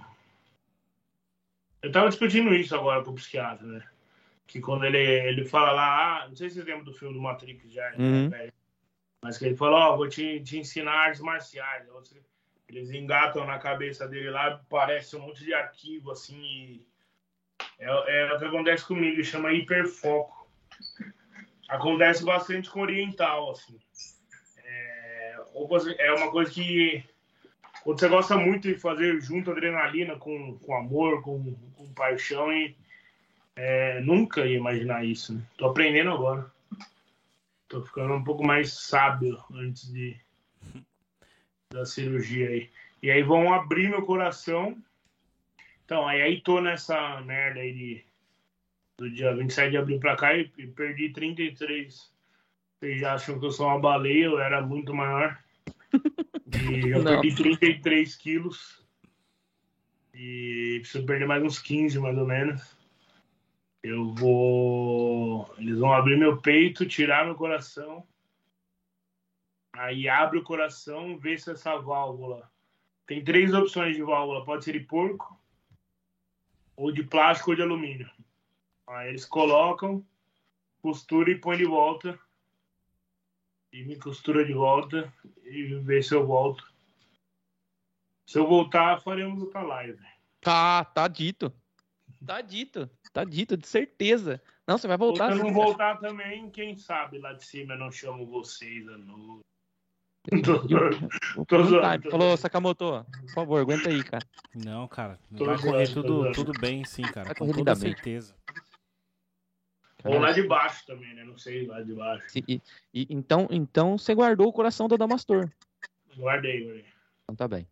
Eu tava discutindo isso agora com o psiquiatra, né? Que quando ele, ele fala lá, ah, não sei se vocês lembram do filme do Matrix já, né,
Uhum.
velho? mas que ele falou, ó, vou te, te ensinar artes marciais. Eles engatam na cabeça dele lá, parece um monte de arquivo, assim, e é, é o que acontece comigo, chama hiperfoco. Acontece bastante com oriental, assim. É, é uma coisa que quando você gosta muito de fazer junto adrenalina com, com amor, com, com paixão, e é, nunca ia imaginar isso. Né? Tô aprendendo agora. Tô ficando um pouco mais sábio antes de da cirurgia aí. E aí vão abrir meu coração. Então, aí, aí tô nessa merda aí de do dia 27 de abril pra cá e, e perdi 33. Vocês acham que eu sou uma baleia, eu era muito maior. E eu
Não.
perdi 33 quilos. E preciso perder mais uns 15, mais ou menos. Eu vou. Eles vão abrir meu peito, tirar meu coração. Aí abre o coração, vê se essa válvula. Tem três opções de válvula: pode ser de porco, ou de plástico ou de alumínio. Aí eles colocam, costura e põe de volta. E me costura de volta e vê se eu volto. Se eu voltar, faremos outra live.
Tá, tá dito. Tá dito. Tá dito, de certeza. Não, você vai voltar.
Se eu não voltar também, quem sabe lá de cima eu não chamo vocês a noite.
Tô zoando, Falou, Sakamoto, por favor, aguenta aí, cara.
Não, cara, vai correr tudo, tudo bem sim, cara, vai com toda certeza.
Ou lá de baixo também, né? Não sei, lá de baixo.
E, e, então, então você guardou o coração do Damastor.
Guardei, guardei.
Então tá bem.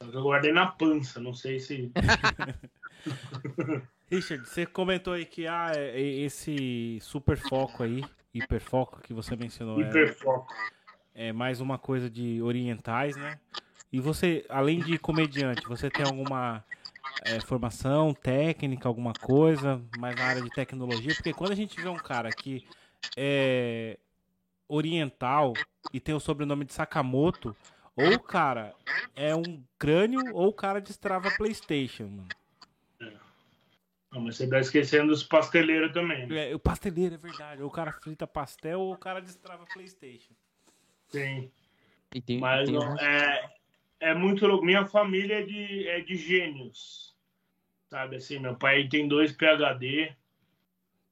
Eu guardei na pança, não sei se.
Richard, você comentou aí que ah, é, é esse super foco aí, hiperfoco que você mencionou.
Hiperfoco.
É, é mais uma coisa de orientais, né? E você, além de comediante, você tem alguma é, formação técnica, alguma coisa mais na área de tecnologia? Porque quando a gente vê um cara que é oriental e tem o sobrenome de Sakamoto, ou o cara é um crânio ou o cara destrava PlayStation, mano.
É. Não, mas você tá esquecendo dos pasteleiros também.
Né? É, o pasteleiro, é verdade. Ou o cara frita pastel ou o cara destrava PlayStation.
Sim. Tem, mas tem não, é, é muito louco. Minha família é de, é de gênios. Sabe assim, meu pai tem dois PhD,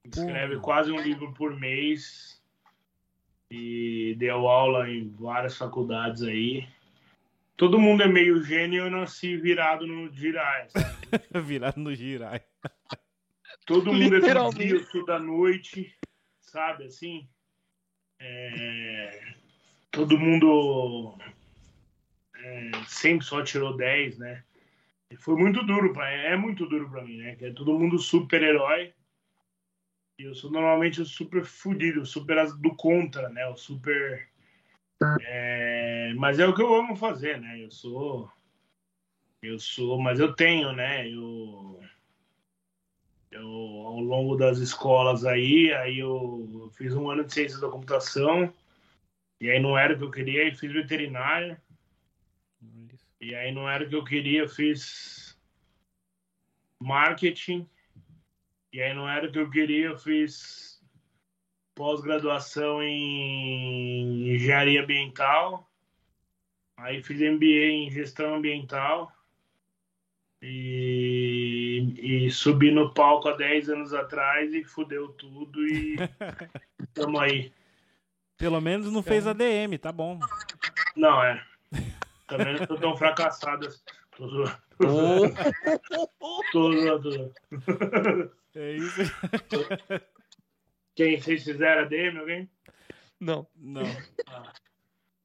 escreve quase um livro por mês e deu aula em várias faculdades aí. Todo mundo é meio gênio, eu nasci virado no girai.
virado no girai.
Todo mundo é estuda à noite, sabe assim? É... Todo mundo é... sempre só tirou 10, né? Foi muito duro, pra... é muito duro para mim, né? Que é todo mundo super-herói. E eu sou normalmente o super fudido, super do contra, né? O super. É... Mas é o que eu amo fazer, né? Eu sou. Eu sou. Mas eu tenho, né? Eu. Eu, ao longo das escolas aí, aí eu fiz um ano de ciência da computação. E aí não era o que eu queria, e fiz veterinária. E aí não era o que eu queria, eu fiz marketing. E aí não era o que eu queria, eu fiz pós-graduação em engenharia ambiental. Aí fiz MBA em gestão ambiental. E, e subi no palco há 10 anos atrás e fudeu tudo e tamo aí.
Pelo menos não fez ADM, tá bom.
Não, é. Também não tô tão fracassado. Tô zoando. tô zoando.
É isso.
Quem vocês fizeram DM, alguém?
Não.
Não. Ah.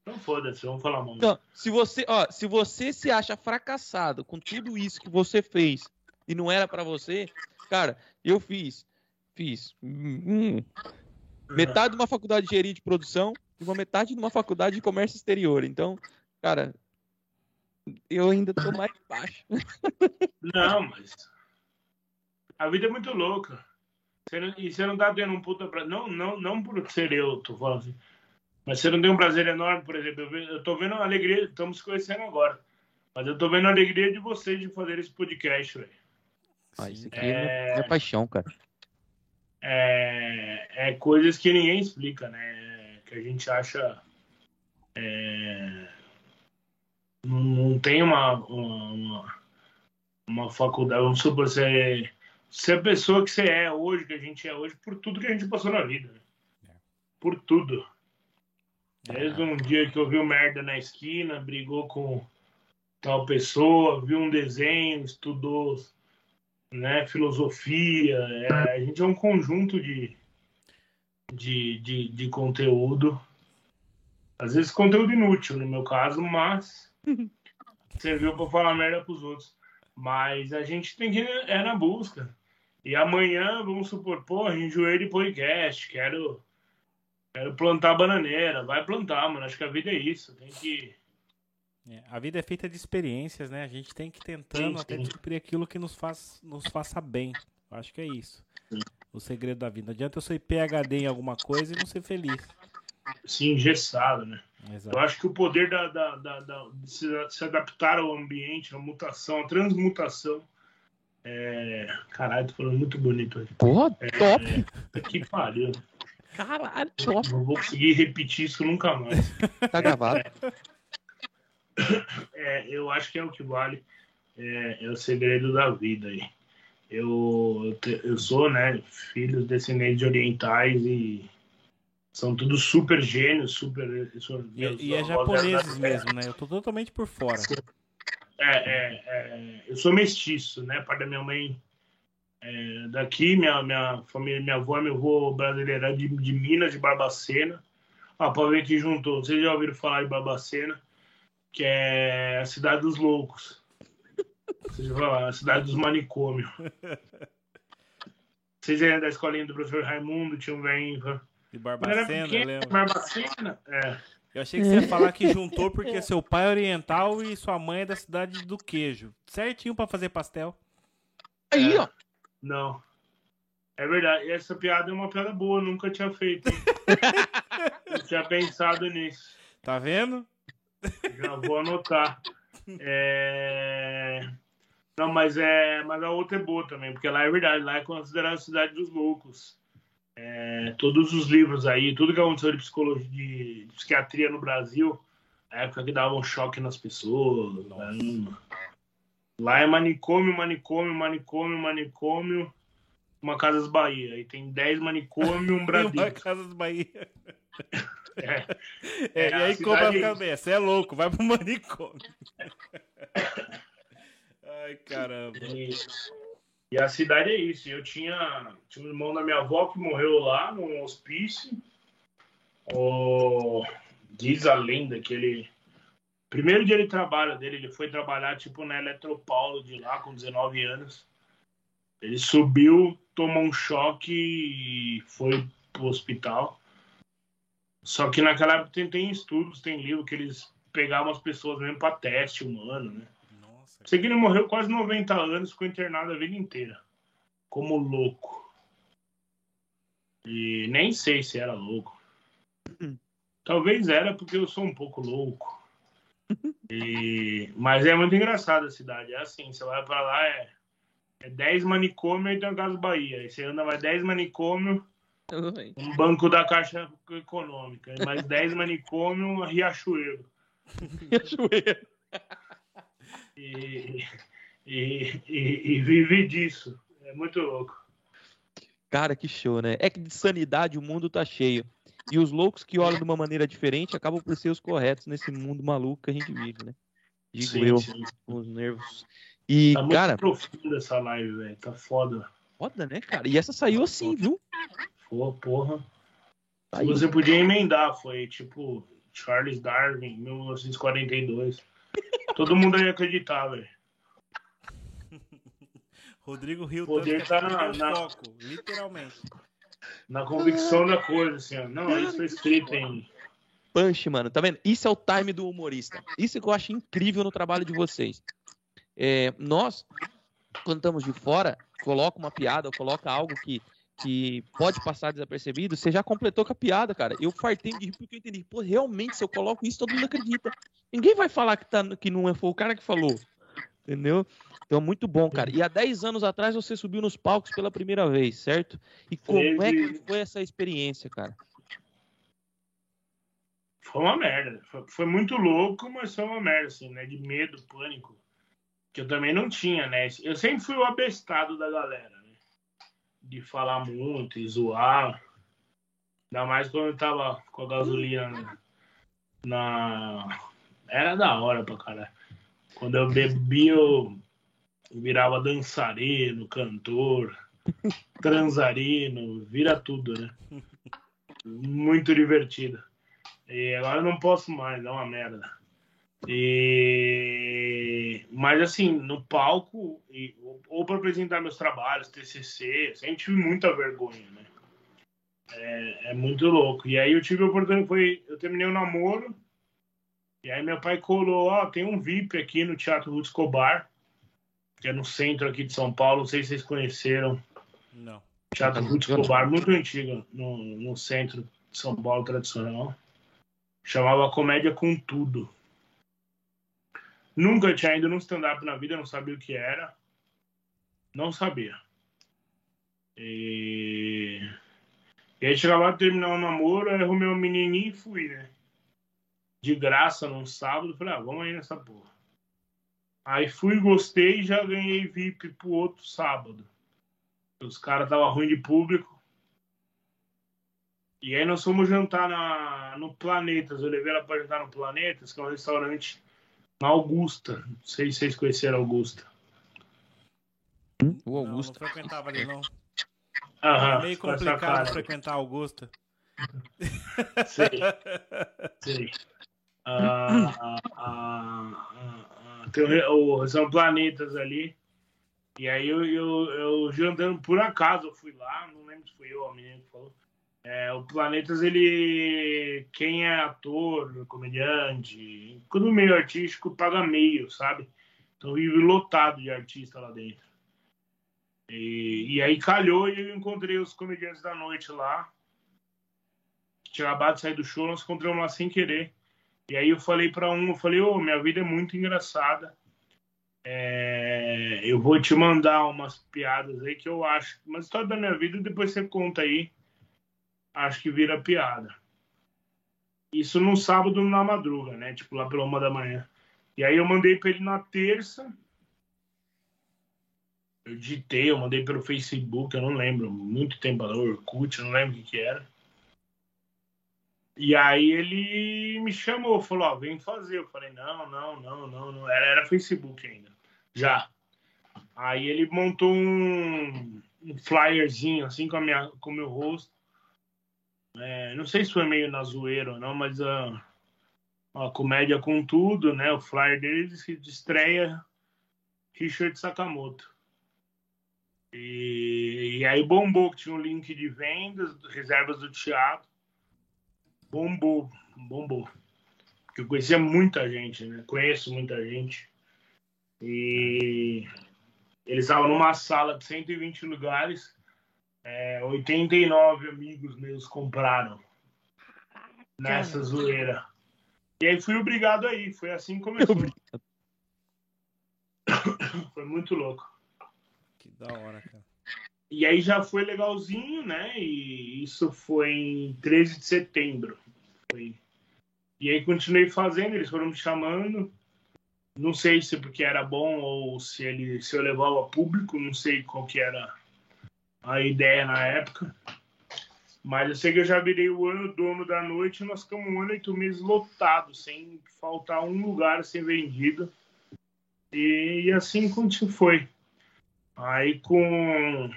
Então foda-se, vamos falar mal.
Então, se você, ó, se você se acha fracassado com tudo isso que você fez e não era para você, cara, eu fiz. Fiz. Hum, metade de uma faculdade de engenharia de produção e uma metade de uma faculdade de comércio exterior. Então, cara, eu ainda tô mais baixo.
Não, mas a vida é muito louca. Você não, e você não tá tendo um puta prazer. Não, não, não por ser eu, tô falando assim. Mas você não tem um prazer enorme, por exemplo. Eu, eu tô vendo a alegria, estamos se conhecendo agora. Mas eu tô vendo a alegria de vocês de fazer esse podcast, velho.
Ah, isso aqui é... é paixão, cara.
É, é coisas que ninguém explica, né? Que a gente acha. É não, não tem uma, uma, uma, faculdade, vamos supor, você, você é a pessoa que você é hoje, que a gente é hoje, por tudo que a gente passou na vida. Né? É. Por tudo. Desde um dia que ouviu merda na esquina, brigou com tal pessoa, viu um desenho, estudou né, filosofia. É, a gente é um conjunto de, de, de, de conteúdo. Às vezes conteúdo inútil, no meu caso, mas serviu para falar merda pros outros. Mas a gente tem que é na busca. E amanhã, vamos supor, pô, enjoei de podcast, quero, quero plantar bananeira. Vai plantar, mano. Acho que a vida é isso. Tem que.
É, a vida é feita de experiências, né? A gente tem que ir tentando sim, até descobrir aquilo que nos, faz, nos faça bem. Acho que é isso. Sim. O segredo da vida. Não adianta eu ser PHD em alguma coisa e não ser feliz.
Sim, engessado, né? Exato. Eu acho que o poder da, da, da, da de se, se, adaptar ao ambiente, a mutação, a transmutação, É... Caralho, tô falando muito bonito hoje.
Porra, top!
É... Que pariu.
Caralho, top.
Não vou conseguir repetir isso nunca mais.
Tá gravado.
É, eu acho que é o que vale. É, é o segredo da vida aí. Eu, eu sou, né, filho descendentes de orientais e são todos super gênios, super.
E, e é japoneses mesmo, né? Eu tô totalmente por fora.
É, é, é, eu sou mestiço, né? Pai da minha mãe é, daqui, minha, minha família, minha avó, meu avô brasileiro de, de Minas, de Barbacena. Ah, pra ver que juntou. Vocês já ouviram falar de Barbacena, que é a cidade dos loucos. Vocês já falaram, a cidade dos manicômios. Vocês eram da escolinha do professor Raimundo, tinha um velho.
De Barbacena, pequeno, lembro.
Barbacena, é.
Eu achei que você ia falar que juntou porque seu pai é oriental e sua mãe é da cidade do queijo. Certinho para fazer pastel.
Aí,
é.
ó.
Não. É verdade. Essa piada é uma piada boa, nunca tinha feito. Eu tinha pensado nisso.
Tá vendo?
Já vou anotar. É... Não, mas é, mas a outra é boa também, porque lá é verdade, lá é considerada a cidade dos loucos. É, todos os livros aí, tudo que aconteceu de psicologia, de, psiquiatria no Brasil, a época que dava um choque nas pessoas. Né? Lá é manicômio, manicômio, manicômio, manicômio, uma Casas Bahia. Aí tem 10 manicômio um Brasil.
uma Casas Bahia. É. é, e aí compra a cabeça. É louco, vai pro manicômio. Ai, caramba.
E, e, a cidade é isso. Eu tinha, tinha um irmão da minha avó que morreu lá num hospício. O, diz a lenda que ele. Primeiro dia de trabalho dele, ele foi trabalhar tipo na Eletropaulo de lá, com 19 anos. Ele subiu, tomou um choque e foi pro hospital. Só que naquela época tem, tem estudos, tem livro que eles pegavam as pessoas mesmo para teste humano, né? Sei que ele morreu quase 90 anos, ficou internado a vida inteira. Como louco. E nem sei se era louco. Talvez era porque eu sou um pouco louco. E... Mas é muito engraçado a cidade. É assim, você vai para lá, é, é 10 manicômios e tem o Caso Bahia. Aí você anda mais 10 manicômios um banco da Caixa Econômica. Mais 10 manicômio, Riachuelo.
Riachuelo.
E, e, e, e, vive disso. É muito louco.
Cara, que show, né? É que de sanidade o mundo tá cheio. E os loucos que olham de uma maneira diferente acabam por ser os corretos nesse mundo maluco que a gente vive, né? Digo sim, eu, sim. com os nervos. E,
tá
cara.
muito profunda essa live, velho. Tá foda.
Foda, né, cara? E essa saiu assim, viu?
Pô, porra. Aí. Você podia emendar, foi tipo Charles Darwin, 1942. Todo mundo ia acreditar, velho.
Rodrigo Rio
poder tá na, na...
Foco, literalmente.
Na convicção da coisa, assim, ó. Não, isso foi escrito em.
Punch, mano, tá vendo? Isso é o time do humorista. Isso que eu acho incrível no trabalho de vocês. É, nós, quando estamos de fora, coloca uma piada, coloca algo que que pode passar desapercebido, você já completou com a piada, cara. Eu fartei de rir porque eu entendi. Pô, realmente, se eu coloco isso, todo mundo acredita. Ninguém vai falar que, tá, que não é, foi o cara que falou. Entendeu? Então, muito bom, cara. E há 10 anos atrás você subiu nos palcos pela primeira vez, certo? E como é que foi essa experiência, cara?
Foi uma merda. Foi, foi muito louco, mas foi uma merda, assim, né? De medo, pânico. Que eu também não tinha, né? Eu sempre fui o abestado da galera de falar muito e zoar. Ainda mais quando eu tava com a gasolina na. Era da hora pra caralho. Quando eu bebia, eu virava dançarino, cantor, transarino, vira tudo, né? Muito divertido. E agora eu não posso mais, é uma merda. E... Mas assim, no palco, e... ou para apresentar meus trabalhos, TCC, eu sempre tive muita vergonha, né? É, é, muito louco. E aí eu tive a oportunidade, foi, eu terminei o namoro, e aí meu pai colou, ó, tem um VIP aqui no Teatro Ruth Escobar, que é no centro aqui de São Paulo, não sei se vocês conheceram.
Não.
Teatro Ruth Escobar, muito antigo, no, no centro de São Paulo tradicional. Chamava Comédia com Tudo. Nunca tinha ido num stand-up na vida, não sabia o que era. Não sabia. E, e aí chegava de terminar o namoro, aí arrumei um menininho e fui, né? De graça num sábado, falei, ah, vamos aí nessa porra. Aí fui, gostei e já ganhei VIP pro outro sábado. Os caras estavam ruim de público. E aí nós fomos jantar na, no Planetas. Eu levei ela jantar no Planetas, que é um restaurante na Augusta. Não sei se vocês conheceram Augusta.
O Augusto.
Não, não frequentava ali, não.
Aham,
é meio complicado frequentar Augusta.
Sei, sei. Ah, ah, ah, ah, tem o, o- são planetas ali. E aí eu, eu, eu jantando por acaso, eu fui lá, não lembro se foi eu ou a menina que falou. É, o Planetas, ele. Quem é ator, comediante, tudo meio artístico, paga meio, sabe? Então vive lotado de artista lá dentro. E, e aí calhou e eu encontrei os comediantes da noite lá. Tinha acabado de sair do show, nós encontramos lá sem querer. E aí eu falei para um, eu falei, ô, minha vida é muito engraçada. É, eu vou te mandar umas piadas aí que eu acho, uma história da minha vida, depois você conta aí. Acho que vira piada. Isso no sábado na madruga, né? Tipo lá pela uma da manhã. E aí eu mandei para ele na terça. Eu digitei, eu mandei pelo Facebook, eu não lembro, muito tempo, Orkut, eu não lembro o que, que era. E aí ele me chamou, falou, ó, vem fazer. Eu falei, não, não, não, não, não. Era, era Facebook ainda. Já. Aí ele montou um, um flyerzinho, assim, com, a minha, com o meu rosto. É, não sei se foi meio na zoeira ou não, mas a, a comédia com tudo, né? O flyer dele de estreia Richard Sakamoto. E, e aí bombou, que tinha um link de vendas, reservas do teatro. Bombou, bombou. Porque eu conhecia muita gente, né? Conheço muita gente. E eles estavam numa sala de 120 lugares. É, 89 amigos meus compraram nessa zoeira. E aí fui obrigado aí. Foi assim que começou. Foi muito louco.
Que da hora, cara.
E aí já foi legalzinho, né? E isso foi em 13 de setembro. Foi. E aí continuei fazendo, eles foram me chamando. Não sei se porque era bom ou se ele se eu levava a público, não sei qual que era a ideia na época. Mas eu sei que eu já virei o ano dono da noite e nós ficamos um ano e oito meses lotados, sem faltar um lugar a ser vendido. E, e assim continu- foi. Aí com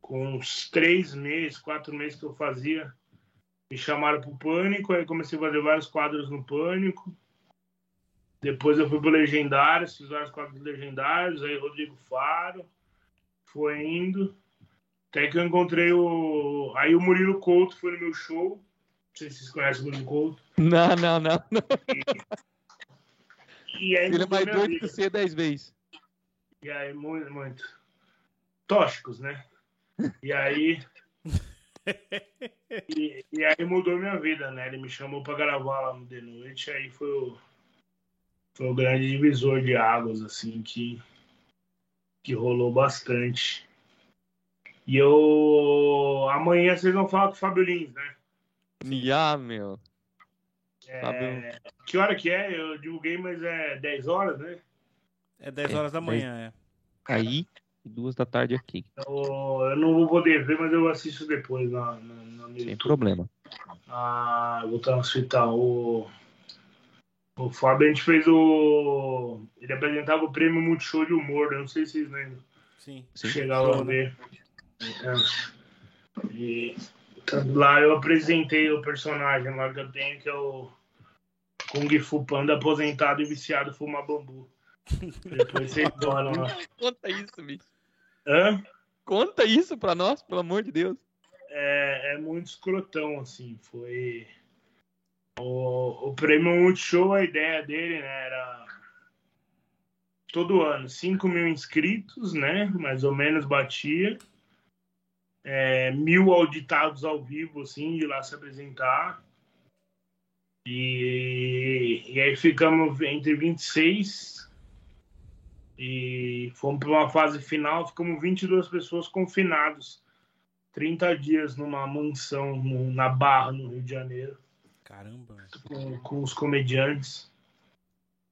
com uns três meses, quatro meses que eu fazia, me chamaram pro Pânico, aí comecei a fazer vários quadros no Pânico. Depois eu fui pro Legendários, fiz vários quadros legendários, aí Rodrigo Faro, foi indo. Até que eu encontrei o. Aí o Murilo Couto foi no meu show. Não sei se vocês conhecem o Murilo Couto.
Não, não, não. não.
E aí
Ele é mais doido que você dez vezes.
E aí, muito, muito. Tóxicos, né? E aí. e, e aí mudou minha vida, né? Ele me chamou pra gravar lá no The Noite, aí foi o, foi o grande divisor de águas, assim, que, que rolou bastante. E eu. Amanhã vocês vão falar com o Fábio Lins, né?
Ah, meu.
É,
Fábio.
Que hora que é? Eu divulguei, mas é 10 horas, né?
É 10
É,
horas da manhã, é.
Aí, e duas da tarde aqui.
Eu, eu não vou poder ver, mas eu assisto depois na, na, na no
Sem
YouTube.
problema.
Ah, vou transfitar o. O Fábio, a gente fez o. Ele apresentava o prêmio Multishow de Humor, eu não sei se vocês lembram.
Sim.
Sim.
Chegava a ver. É. E tá- lá eu apresentei o personagem lá que eu tenho, que é o Kung Fu Panda aposentado e viciado em fumar bambu. Depois vocês olham lá.
Conta isso, bicho.
Hã?
Conta isso pra nós, pelo amor de Deus.
é, é muito escrotão, assim. Foi. O, o prêmio Multishow, a ideia dele, né, era. Todo ano, 5 mil inscritos, né? Mais ou menos batia. É, mil auditados ao vivo, assim, de lá se apresentar. E, e aí ficamos entre 26 E fomos para uma fase final, ficamos 22 pessoas confinados. 30 dias numa mansão no, na Barra, no Rio de Janeiro.
Caramba.
Com, com os comediantes.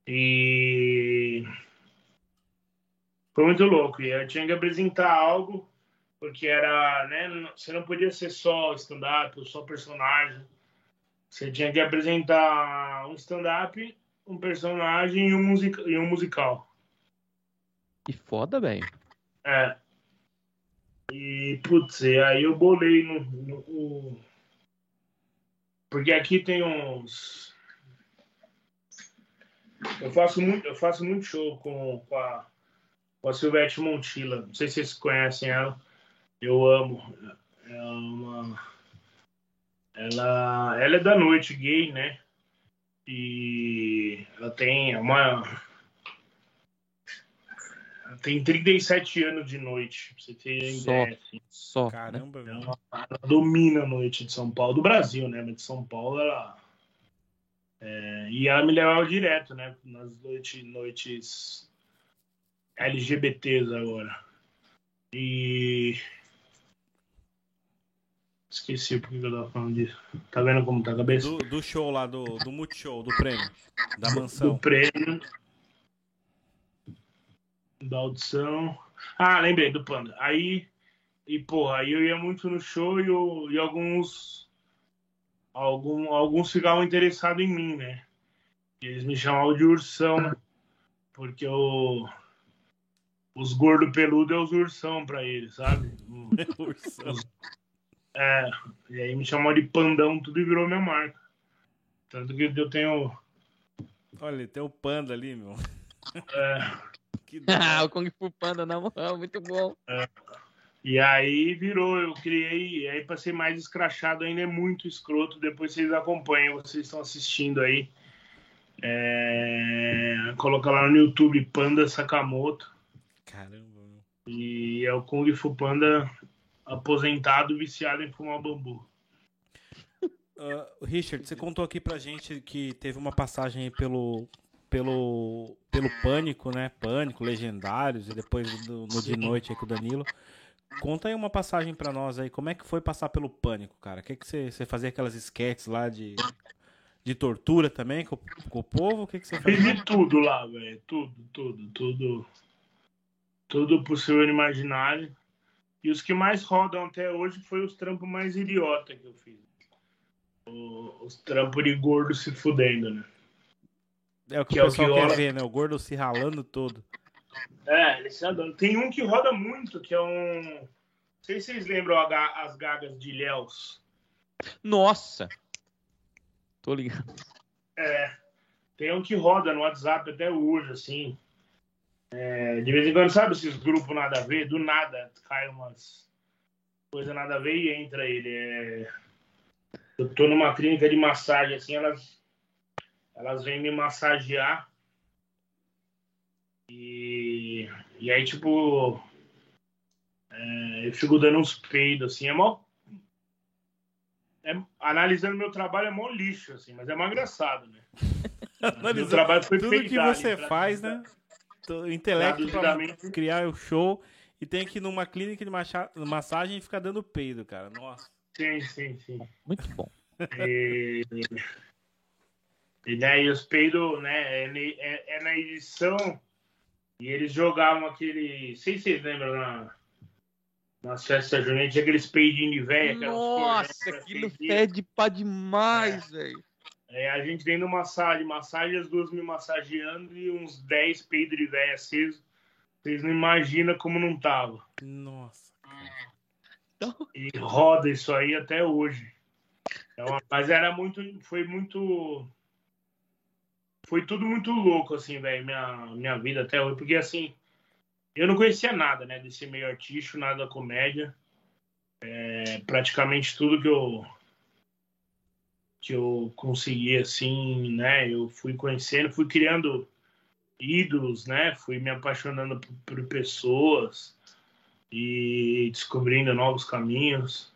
E foi muito louco. E eu tinha que apresentar algo, porque era, né? Você não podia ser só stand-up ou só personagem. Você tinha que apresentar um stand-up, um personagem e um, musica e um musical.
Que foda, velho.
É. E, putz, e aí eu bolei no, no, no, Porque aqui tem uns. Eu faço muito, eu faço muito show com, com, a, com a Silvete Montilla. Não sei se vocês conhecem ela. Eu amo. É uma. Ela, ela é da noite gay, né? E ela tem uma tem 37 anos de noite, pra você ter
Só.
ideia. Assim.
Só. né?
Caramba, velho.
Ela, ela domina a noite de São Paulo, do Brasil, né? Mas de São Paulo, ela. é, e ela me levava direto, né? Nas noite, noites LGBTs agora. E. Esqueci por que eu tava falando disso. Tá vendo como tá a cabeça?
Do, do show lá, do, do Multishow, do prêmio. Da
do
mansão.
prêmio. Da audição. Ah, lembrei do Panda. Aí, e porra, aí eu ia muito no show e, eu- e alguns. Algum, alguns ficavam interessados em mim, né? Eles me chamavam de ursão, porque eu, os gordos peludos é os ursão pra eles, sabe?
Ursão.
É, e aí me chamavam de pandão, tudo e virou minha marca. Tanto que eu tenho.
Olha, tem o panda ali, meu.
é,
Que
Ah, o Kung Fu Panda na mão, muito bom.
E aí virou, eu criei, e aí pra ser mais escrachado ainda é muito escroto, depois vocês acompanham, vocês estão assistindo aí. É, coloca lá no YouTube Panda Sakamoto.
Caramba.
E é o Kung Fu Panda aposentado, viciado em fumar bambu.
Ah, Richard, você contou aqui pra gente que teve uma passagem aí pelo, pelo, pelo Pânico, né? Pânico, Legendários, e depois do- no de noite aí com o Danilo. Conta aí uma passagem pra nós aí, como é que foi passar pelo Pânico, cara? Que que você, você fazia aquelas sketches lá de, de tortura também com, com o povo? O que, que você fazia?
de tudo lá, velho. Tudo, tudo, tudo. Tudo possível e imaginário. E os que mais rodam até hoje foi os trampos mais idiota que eu fiz. O- os trampos de gordo se fudendo, né?
É o que,
que
o
é o
pessoal
que
quer
rola.
ver, né? O gordo se ralando todo.
É, eles se andando. Tem um que roda muito, que é um. Não sei se vocês lembram as gagas de Léus.
Nossa. Tô ligado.
É. Tem um que roda no WhatsApp até hoje, assim. É, de vez em quando, sabe esses grupos nada a ver? Do nada cai umas coisas nada a ver e entra ele. É, eu tô numa clínica de massagem, assim, elas, elas vêm me massagear. E, e aí, tipo, é, eu fico dando uns peidos, assim, é mó. É, analisando meu trabalho é mó lixo, assim, mas é mó engraçado, né? Meu trabalho foi
tudo que você faz, né? O intelecto pra criar o show e tem que ir numa clínica de massagem e ficar dando peido, cara. Nossa.
Sim, sim, sim.
Muito bom.
E, e daí os peidos, né? É, é- é na edição e eles jogavam aquele. Não sei se vocês lembram na, nas festas juninas, tinha aqueles peidinhos de aquelas
Nossa, aquilo fede pra demais, velho.
É, a gente dentro de massagem, massagem, as duas me massageando e uns 10 peidos de velha acesos. Vocês não imaginam como não tava.
Nossa.
E roda isso aí até hoje. É uma- mas era muito. Foi muito. Foi tudo muito louco, assim, velho, minha, minha vida até hoje. Porque, assim, eu não conhecia nada, né, desse meio artístico, nada da comédia. É, praticamente tudo que eu. que eu consegui, assim, né, eu fui conhecendo, fui criando ídolos, né, fui me apaixonando por, por pessoas e descobrindo novos caminhos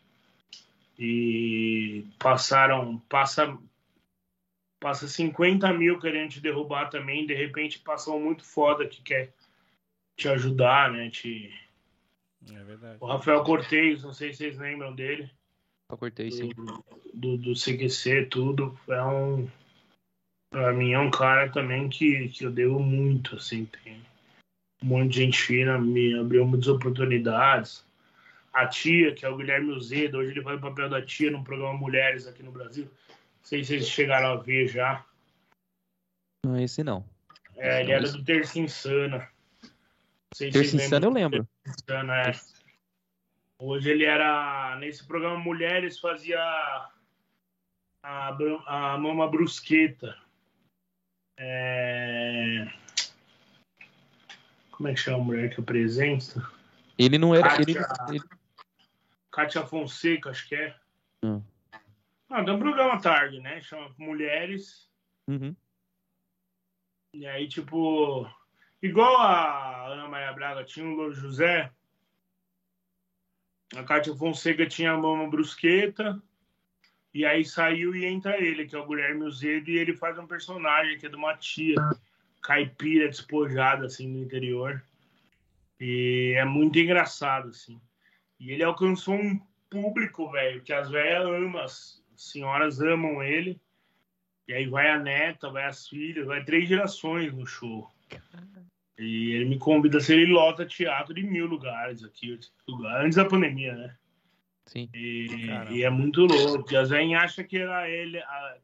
e passaram passa passa 50 mil querendo te derrubar também de repente passam muito foda que quer te ajudar, né? Te...
É verdade.
O Rafael Cortez, não sei se vocês lembram dele.
Eu cortei sim.
Do, do, CQC, tudo. É um. Pra mim é um cara também que, que eu devo muito, assim. Tem um monte de gente fina, me abriu muitas oportunidades. A tia, que é o Guilherme Uzeda, hoje ele faz o papel da tia no programa Mulheres aqui no Brasil. Não sei se vocês chegaram a ver já.
Não, esse não.
É, ele era do Terça Insana. Não
Terça Insana eu lembro.
Insana, é. Hoje ele era. Nesse programa Mulheres fazia a, a Mama Brusqueta. É... Como é que chama a mulher que apresenta?
Ele não era. Ele,
Kátia.
ele-
Kátia Fonseca, acho que é.
Hum.
Ah, tem um programa tarde, né? Chama Mulheres.
Uhum.
E aí, tipo, igual a Ana Maria Braga tinha o Louro José, a Cátia Fonseca tinha a Mama Brusqueta, e aí saiu e entra ele, que é o Guilherme Uzedo, e ele faz um personagem que é de uma tia caipira despojada, assim, no interior. E é muito engraçado, assim. E ele alcançou um público, velho, que as velhas amam, as senhoras amam ele. E aí vai a neta, vai as filhas, vai três gerações no show. E ele me convida se ele lota teatro de mil lugares aqui, antes da pandemia, né?
Sim.
E, e é muito louco. E a Zen acha que era ele. a-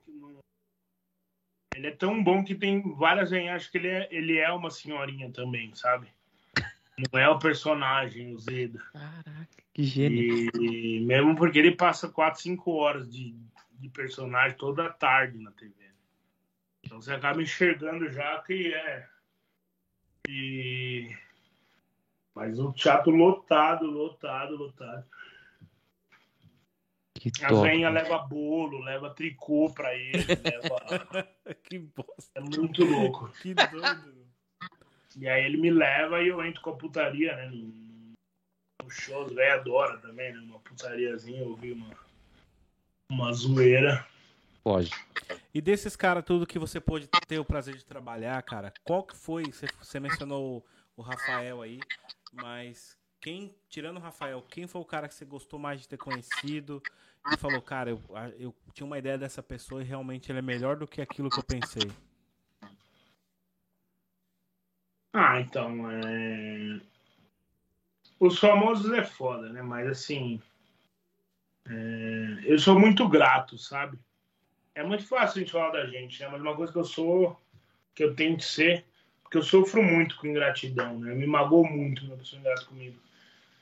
ele é tão bom que tem várias Zen acham que ele é, ele é uma senhorinha também, sabe? Não é o personagem, o Zeda.
Caraca, que gênio.
E mesmo porque ele passa 4, 5 horas de, de personagem toda tarde na TV. Então você acaba enxergando já que é. E... Mas o teatro lotado, lotado, lotado.
Que
A
top.
venha leva bolo, leva tricô pra ele, leva...
que bosta.
é muito louco.
Que doido.
E aí ele me leva e eu entro com a putaria, né? Os velhos adoram também, né? Uma putariazinha, eu vi uma, uma zoeira.
Pode.
E desses caras, tudo que você pôde ter o prazer de trabalhar, cara, qual que foi? Você, você mencionou o Rafael aí, mas quem, tirando o Rafael, quem foi o cara que você gostou mais de ter conhecido e falou, cara, eu, eu tinha uma ideia dessa pessoa e realmente ele é melhor do que aquilo que eu pensei?
Ah, então, é... Os famosos é foda, né? Mas assim, é, eu sou muito grato, sabe? É muito fácil a gente falar da gente, né? Mas uma coisa que eu sou, que eu tenho que ser, porque eu sofro muito com ingratidão, né? Me magoou muito quando a pessoa ingrata comigo.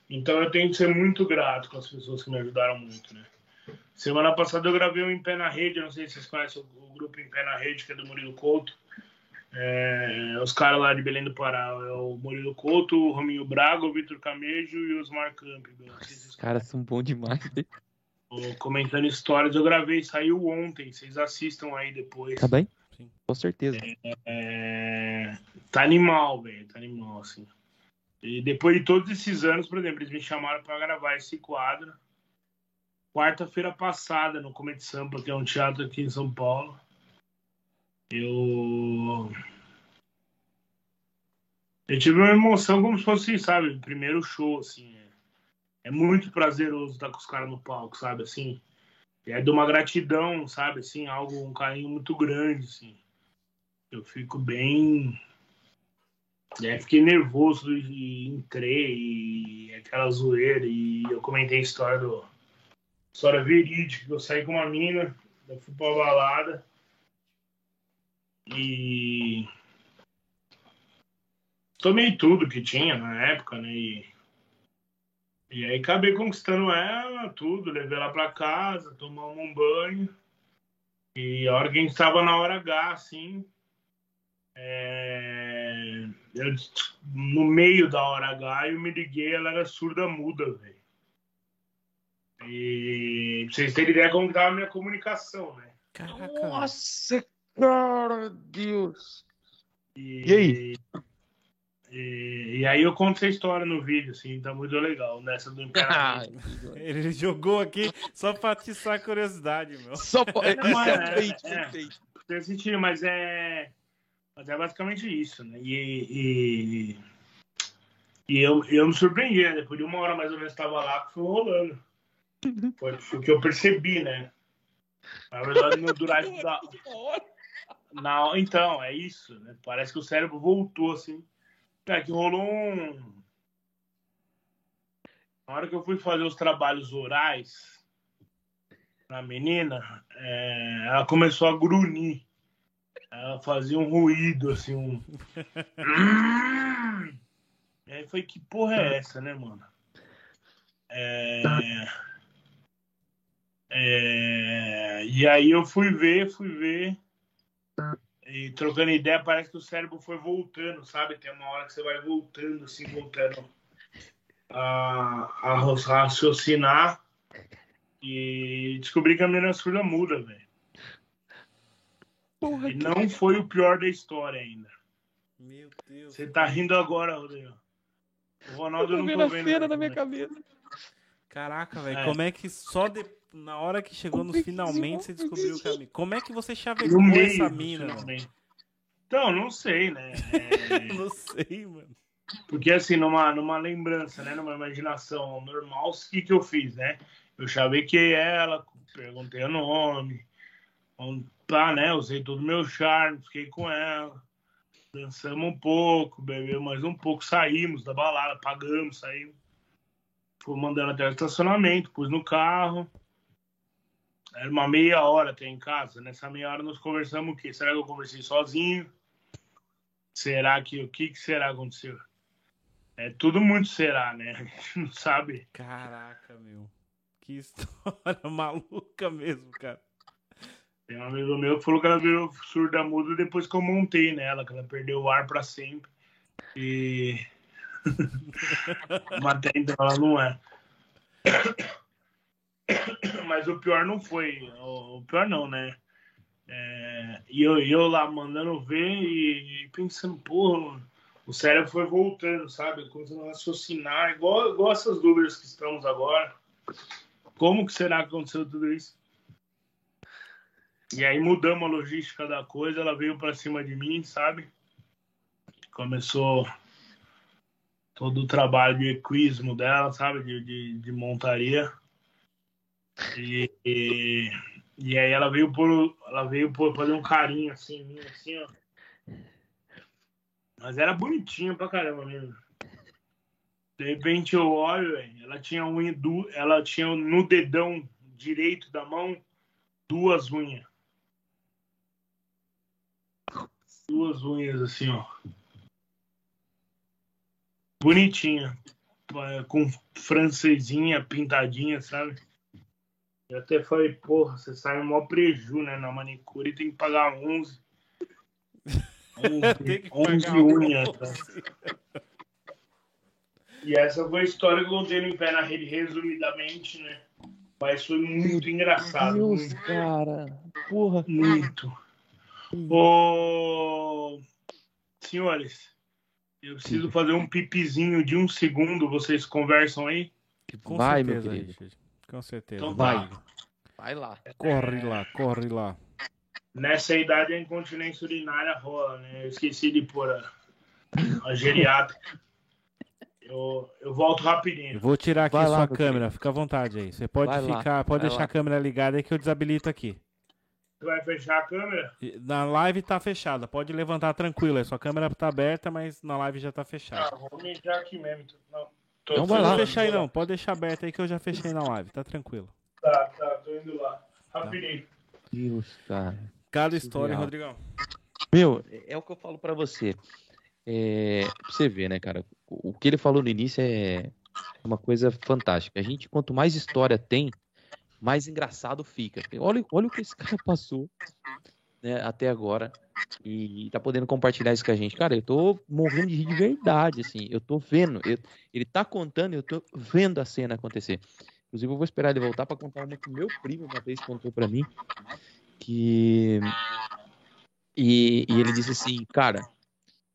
Então eu tenho que ser muito grato com as pessoas que me ajudaram muito, né? Semana passada eu gravei um Em Pé na Rede, eu não sei se vocês conhecem o grupo Em Pé na Rede, que é do Murilo Couto. É, os caras lá de Belém do Pará, é o Murilo Couto, o Rominho Braga, o Vitor Camejo e o Osmar Campbell.
Os
vocês
caras são bons demais.
comentando histórias, eu gravei, saiu ontem, vocês assistam aí depois.
Tá bem?
Sim.
Com certeza.
É, Tá animal, velho, tá animal, assim. E depois de todos esses anos, por exemplo, eles me chamaram pra gravar esse quadro. Quarta-feira passada, no Comedy Sampa, que é um teatro aqui em São Paulo. Eu. Eu tive uma emoção como se fosse, sabe, primeiro show, assim. É, é muito prazeroso estar com os caras no palco, sabe, assim. É de uma gratidão, sabe, assim, algo, um carinho muito grande, assim. Eu fico bem. É, fiquei nervoso e entrei, e aquela zoeira, e eu comentei a história do. História verídica, eu saí com uma mina, eu fui pra balada. E. Tomei tudo que tinha na época, né? E, e aí acabei conquistando ela, tudo, levei ela pra casa, tomamos um banho. E a hora que a gente tava na hora H, assim, é, eu, no meio da hora H, eu me liguei, ela era surda muda, velho. E pra vocês terem ideia como tava a minha comunicação, né?
Caraca.
Nossa, cara, Deus.
E,
E aí?
E, e aí eu conto essa história no vídeo, assim, tá muito legal, nessa do Imperatriz.
Ele jogou aqui só pra atiçar a curiosidade, meu.
Só pode.
Não,
Isso é
é, é. assistiu, mas é. Mas é basicamente isso, né? E, e- E eu, eu me surpreendi, né? Depois de uma hora mais ou menos estava lá que foi rolando. Foi o que eu percebi, né? Na verdade, no, durante da, na, então, é isso, né? Parece que o cérebro voltou, assim. É que rolou um. Na hora que eu fui fazer os trabalhos orais na menina, é, ela começou a grunir. Ela fazia um ruído, assim, um. e aí foi que porra é essa, né, mano? É... É... E aí eu fui ver, fui ver. E trocando ideia, parece que o cérebro foi voltando, sabe? Tem uma hora que você vai voltando, assim, voltando a, a raciocinar. E descobri que a menina surda muda, velho. E não foi o pior da história ainda.
Meu Deus.
Você tá rindo agora, Rodrigo. O Ronaldo
eu tô
não
vendo
tô
a
vendo.
cena
não,
na minha cabeça.
Caraca, velho,
É.
como é que só de... na hora que chegou
que
finalmente você descobriu o caminho? Como é que você
No
chavecou
meio,
essa mina.
Então, não sei, né? É,
Não sei, mano.
Porque assim, numa, numa lembrança, né? Numa imaginação normal, o que, que eu fiz, né? Eu chavequei ela, perguntei o nome, pá, né? Usei todo o meu charme, fiquei com ela. Dançamos um pouco, bebemos mais um pouco, saímos da balada, pagamos, saímos. Fui mandando até o estacionamento, pus no carro. Era uma meia hora até em casa. Nessa meia hora nós conversamos o quê? Será que eu conversei sozinho? Será que o que, que será que aconteceu? É tudo muito será, né? A gente não sabe.
Caraca, meu. Que história maluca mesmo, cara.
Tem um amigo meu que falou que ela virou surda muda depois que eu montei nela, que ela perdeu o ar pra sempre. E. Mas até então ela não é. Mas o pior não foi. O pior não, né? É, E eu, eu lá mandando ver e pensando, porra, o cérebro foi voltando, sabe? Começando a raciocinar, igual, igual essas dúvidas que estamos agora. Como que será que aconteceu tudo isso? E aí mudamos a logística da coisa, ela veio pra cima de mim, sabe? Começou todo o trabalho de equismo dela, sabe? De, de, de montaria. E, e, e aí ela veio por ela veio por fazer um carinho assim em mim, assim, ó. Mas era bonitinha pra caramba mesmo. De repente eu olho, ela tinha du- ela tinha no dedão direito da mão duas unhas. Duas unhas assim, ó. Bonitinha. Com francesinha pintadinha, sabe? Eu até falei, porra, você sai mó preju, né? Na manicure tem que pagar 11. 11,
Tem que
11
pagar
unhas, tá? E essa foi a história que eu contei no Em Pé na Rede, resumidamente, né? Mas foi muito engraçado.
Deus,
Muito,
cara. Porra.
muito. Ô, senhores, eu preciso fazer um pipizinho de um segundo. Vocês conversam aí?
Com
Vai, meu
certeza,
querido.
Richard. Com certeza.
Então
vai.
tá.
Vai lá.
Corre lá, corre lá.
Nessa idade a incontinência urinária rola, né? Eu esqueci de pôr a, a geriátrica. Eu, eu volto
Eu
rapidinho.
vou tirar aqui
Vai lá,
sua
meu
câmera, fica à vontade aí. Você pode
Vai lá,
ficar, pode
vai
deixar
lá.
a câmera ligada aí que eu desabilito aqui.
Você vai fechar a câmera?
Na live tá fechada, pode levantar tranquilo. Sua câmera tá aberta, mas na live já tá
Ah,
fechada.
vou mijar aqui mesmo. então. Não, tô, tô
vai
Não
lá.
fechar aí não, pode deixar aberto aí que eu já fechei na live, tá tranquilo.
Tá, tá, tô indo lá. Rapidinho.
Deus, cara.
Cada história,
Surreal.
Rodrigão.
Meu, é o que eu falo pra você. É, pra você ver, né, cara? O que ele falou no início é uma coisa fantástica. A gente, quanto mais história tem, mais engraçado fica. Olha, olha o que esse cara passou né, até agora e tá podendo compartilhar isso com a gente. Cara, eu tô morrendo de rir de verdade, assim. Eu tô vendo. eu- ele tá contando eu tô vendo a cena acontecer. Inclusive, eu vou esperar ele voltar pra contar uma que meu primo uma vez contou pra mim. Que. E, e ele disse assim, cara,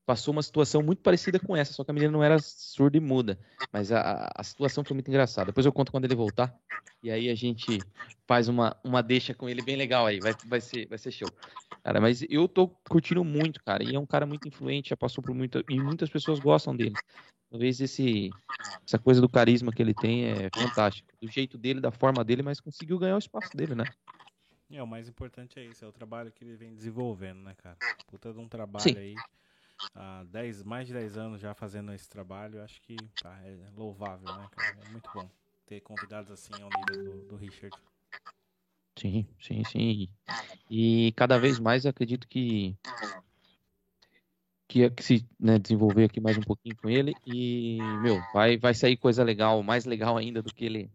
passou uma situação muito parecida com essa, só que a menina não era surda e muda. Mas a, a situação foi muito engraçada. Depois eu conto quando ele voltar. E aí a gente faz uma, uma deixa com ele bem legal aí. Vai, vai, ser, vai ser show. Cara, mas eu tô curtindo muito, cara. E é um cara muito influente, já passou por muita. E muitas pessoas gostam dele. Talvez esse, essa coisa do carisma que ele tem é fantástico. Do jeito dele, da forma dele, mas conseguiu ganhar o espaço dele, né?
É, o mais importante é isso, é o trabalho que ele vem desenvolvendo, né, cara? Puta de um trabalho
Sim.
aí. Há 10, mais de 10 anos já fazendo esse trabalho, acho que é louvável, né, cara? É muito bom ter convidados assim ao nível do, do Richard.
Sim, sim, sim. E cada vez mais acredito que que, se né, desenvolver aqui mais um pouquinho com ele e meu vai vai sair coisa legal, mais legal ainda do que ele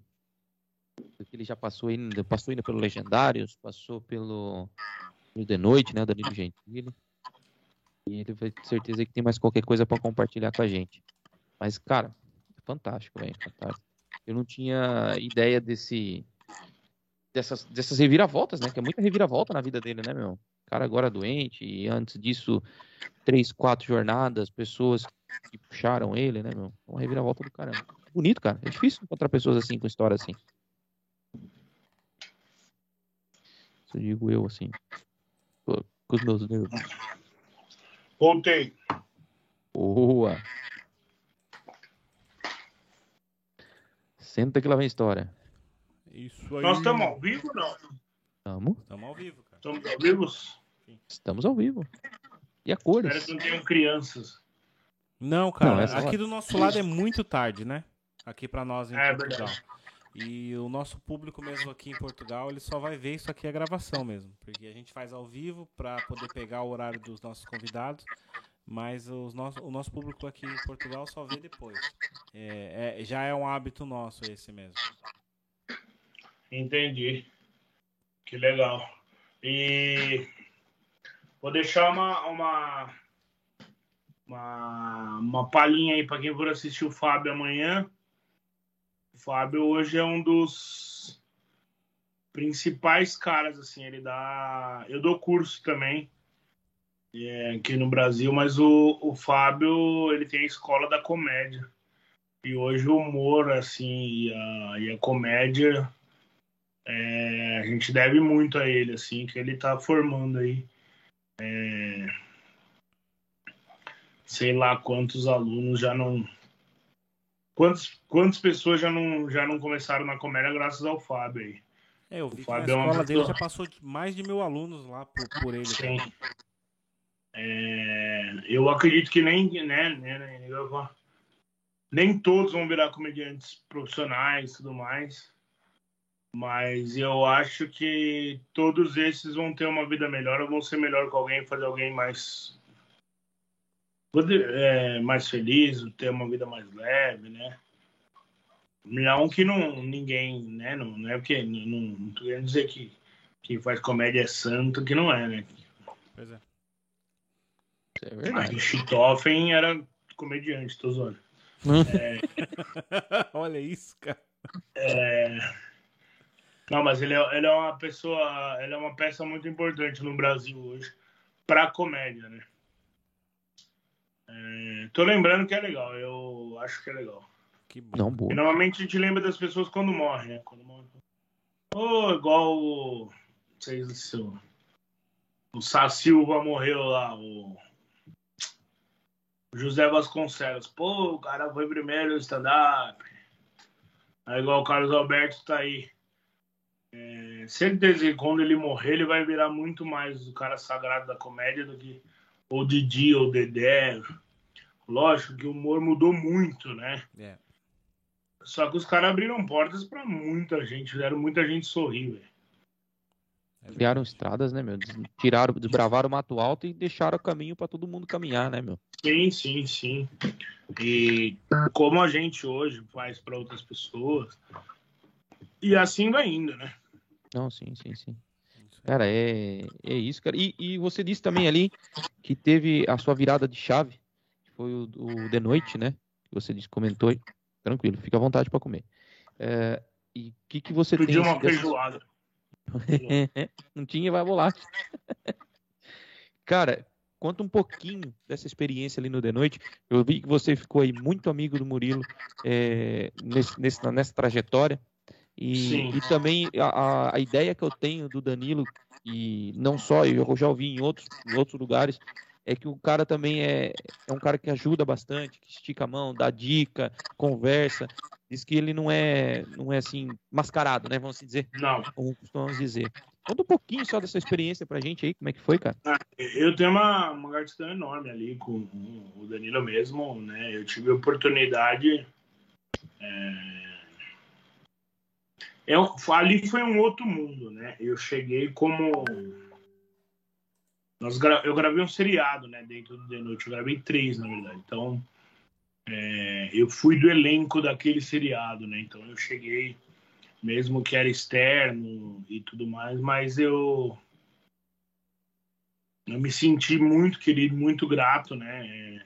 do que ele já passou ainda, passou ainda pelo Legendários, passou pelo, pelo The Noite, né, Danilo Gentili. E ele vai ter certeza que tem mais qualquer coisa para compartilhar com a gente. Mas cara, fantástico, velho, fantástico. Eu não tinha ideia desse dessas, dessas reviravoltas, né? Que é muita reviravolta na vida dele, né, meu? Cara agora doente, e antes disso, três, quatro jornadas, pessoas que puxaram ele, né, meu? Uma reviravolta do caramba. Bonito, cara. É difícil encontrar pessoas assim, com história assim. Isso eu digo eu, assim. Com os meus nervos.
Voltei.
Boa! Senta que lá vem história.
Isso aí.
Nós estamos ao vivo ou não?
Tamo,
Estamos ao vivo, cara.
Estamos ao vivo?
estamos ao vivo. E a
Espero
cores.
que não tenham crianças.
Não, cara,
Não,
aqui
hora-
do nosso lado é muito tarde, né? Aqui pra nós em
É
Portugal.
verdade.
E o nosso público mesmo aqui em Portugal, ele só vai ver isso aqui a gravação mesmo, porque a gente faz ao vivo pra poder pegar o horário dos nossos convidados, mas os nosso, o nosso público aqui em Portugal só vê depois. É, é- já é um hábito nosso esse mesmo.
Entendi. Que legal. E vou deixar uma, uma, uma, uma palhinha aí para quem for assistir o Fábio amanhã. O Fábio hoje é um dos principais caras, assim, ele dá. Eu dou curso também é, aqui no Brasil, mas o, o Fábio ele tem a escola da comédia. E hoje o humor, assim, e a, e a comédia é, a gente deve muito a ele, assim, que ele tá formando aí. é, sei lá quantos alunos já não. Quantas, quantas pessoas já não, já não começaram na comédia graças ao Fábio aí?
É, eu vi que
Fábio
na
é uma
escola dele já passou mais de mil alunos lá por, por ele.
Sim. É, eu acredito que nem, né, né, né, nem todos vão virar comediantes profissionais e tudo mais, mas eu acho que todos esses vão ter uma vida melhor, ou vão ser melhor com alguém, fazer alguém mais poder- é, mais feliz, ter uma vida mais leve, né? Não que não ninguém, né? Não, não é porque não, não, não tô querendo dizer que quem faz comédia é santo, que não é, né?
Pois é.
É
Mas
verdade.
o Chitoffen era comediante, tô zoando.
Olha isso, cara.
É... Não, mas ele é, ele é uma pessoa, ele é uma peça muito importante no Brasil hoje pra comédia, né? É... Tô lembrando que é legal, eu acho que é legal.
Que bom.
Não, boa.
E normalmente a gente lembra das pessoas quando morrem, né? Quando morre. Ou igual o. Não sei se o. O Sá Silva morreu lá, o. o José Vasconcelos. Pô, o cara foi primeiro no stand-up. Aí igual o Carlos Alberto tá aí. É, certeza que quando ele morrer, ele vai virar muito mais o cara sagrado da comédia do que o Didi ou o Dedé. Lógico que o humor mudou muito, né?
É.
Só que os caras abriram portas pra muita gente, fizeram muita gente sorrir, velho.
é
Criaram estradas, né, meu? Tiraram, desbravaram o mato alto e deixaram o caminho pra todo mundo caminhar, né, meu?
Sim, sim, sim. E como a gente hoje faz pra outras pessoas. E assim vai indo, né?
Não, sim, sim, sim. Cara, é, é isso, cara. E, e você disse também ali que teve a sua virada de chave, foi o, o The Noite, né? Que você disse, comentou. Tranquilo, fica à vontade pra comer. É, e o que, que você
Pedi
tem...
uma
dessas-
feijoada.
Não tinha, vai rolar. Cara, conta um pouquinho dessa experiência ali no The Noite. Eu vi que você ficou aí muito amigo do Murilo é, nesse, nesse- nessa trajetória. E,
Sim.
e também a, a- a ideia que eu tenho do Danilo, e não só, eu já ouvi em outros, em outros lugares, é que o cara também é, é um cara que ajuda bastante, que estica a mão, dá dica, conversa. Diz que ele não é, não é assim, mascarado, né? Vamos dizer.
Não.
Como costumamos dizer. Conta um pouquinho só dessa experiência pra gente aí, como é que foi, cara?
Ah, eu tenho uma, uma gratidão enorme ali com o Danilo mesmo, né? Eu tive a oportunidade. É... Eu, ali foi um outro mundo, né? Eu cheguei como. Nós gra... Eu gravei um seriado, né? Dentro do The Noite. Eu gravei três, na verdade. Então, é... eu fui do elenco daquele seriado, né? Então, eu cheguei mesmo que era externo e tudo mais, mas eu eu me senti muito querido, muito grato, né? É,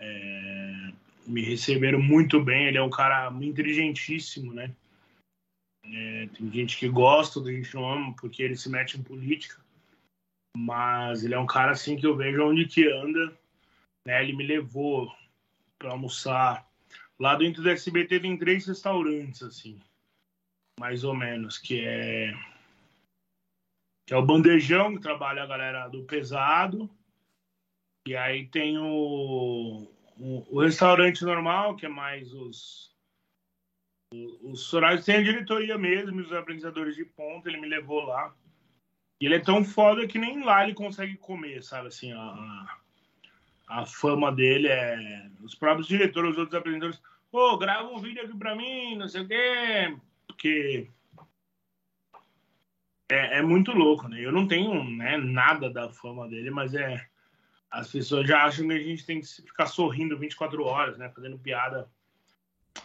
é, me receberam muito bem. Ele é um cara inteligentíssimo, né? É, tem gente que gosta, tem gente que não ama porque ele se mete em política, mas ele é um cara assim que eu vejo onde que anda. Né? Ele me levou para almoçar lá dentro do SBT tem três restaurantes assim mais ou menos, que é que é o bandejão que trabalha a galera do pesado. E aí tem o, o, o restaurante normal, que é mais os os horários tem a diretoria mesmo, os apresentadores de ponta, ele me levou lá. E ele é tão foda que nem lá ele consegue comer, sabe? Assim, a, a fama dele é. Os próprios diretores, os outros apresentadores. Pô, oh, grava um vídeo aqui pra mim, não sei o quê porque é, é, muito louco, né? Eu não tenho né, nada da fama dele, mas é. As pessoas já acham que a gente tem que ficar sorrindo 24 horas, né? Fazendo piada.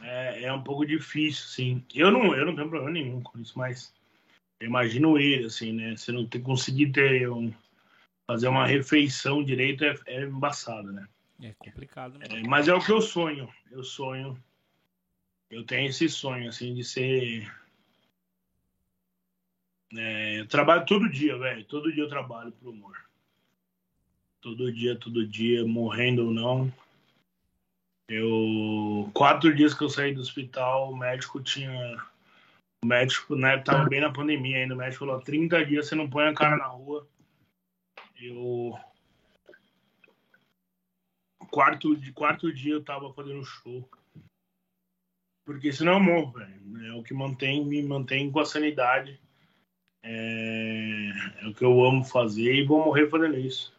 É, é um pouco difícil, sim. Eu não, eu não tenho problema nenhum com isso, mas imagino ele, assim, né? Você não ter, conseguir ter um, fazer uma refeição direito é, é embaçado, né?
É complicado. Né?
É, mas é o que eu sonho. Eu sonho eu tenho esse sonho, assim, de ser. É, eu trabalho todo dia, velho. Todo dia eu trabalho pro humor. Todo dia, todo dia, morrendo ou não. Eu. Quatro dias que eu saí do hospital, o médico tinha. O médico, né, tava bem na pandemia ainda. O médico falou: 30 dias você não põe a cara na rua. Eu. Quarto, quarto dia eu tava fazendo show. Porque senão eu morro, velho. É o que mantém, me mantém com a sanidade. É, é o que eu amo fazer e vou morrer fazendo isso.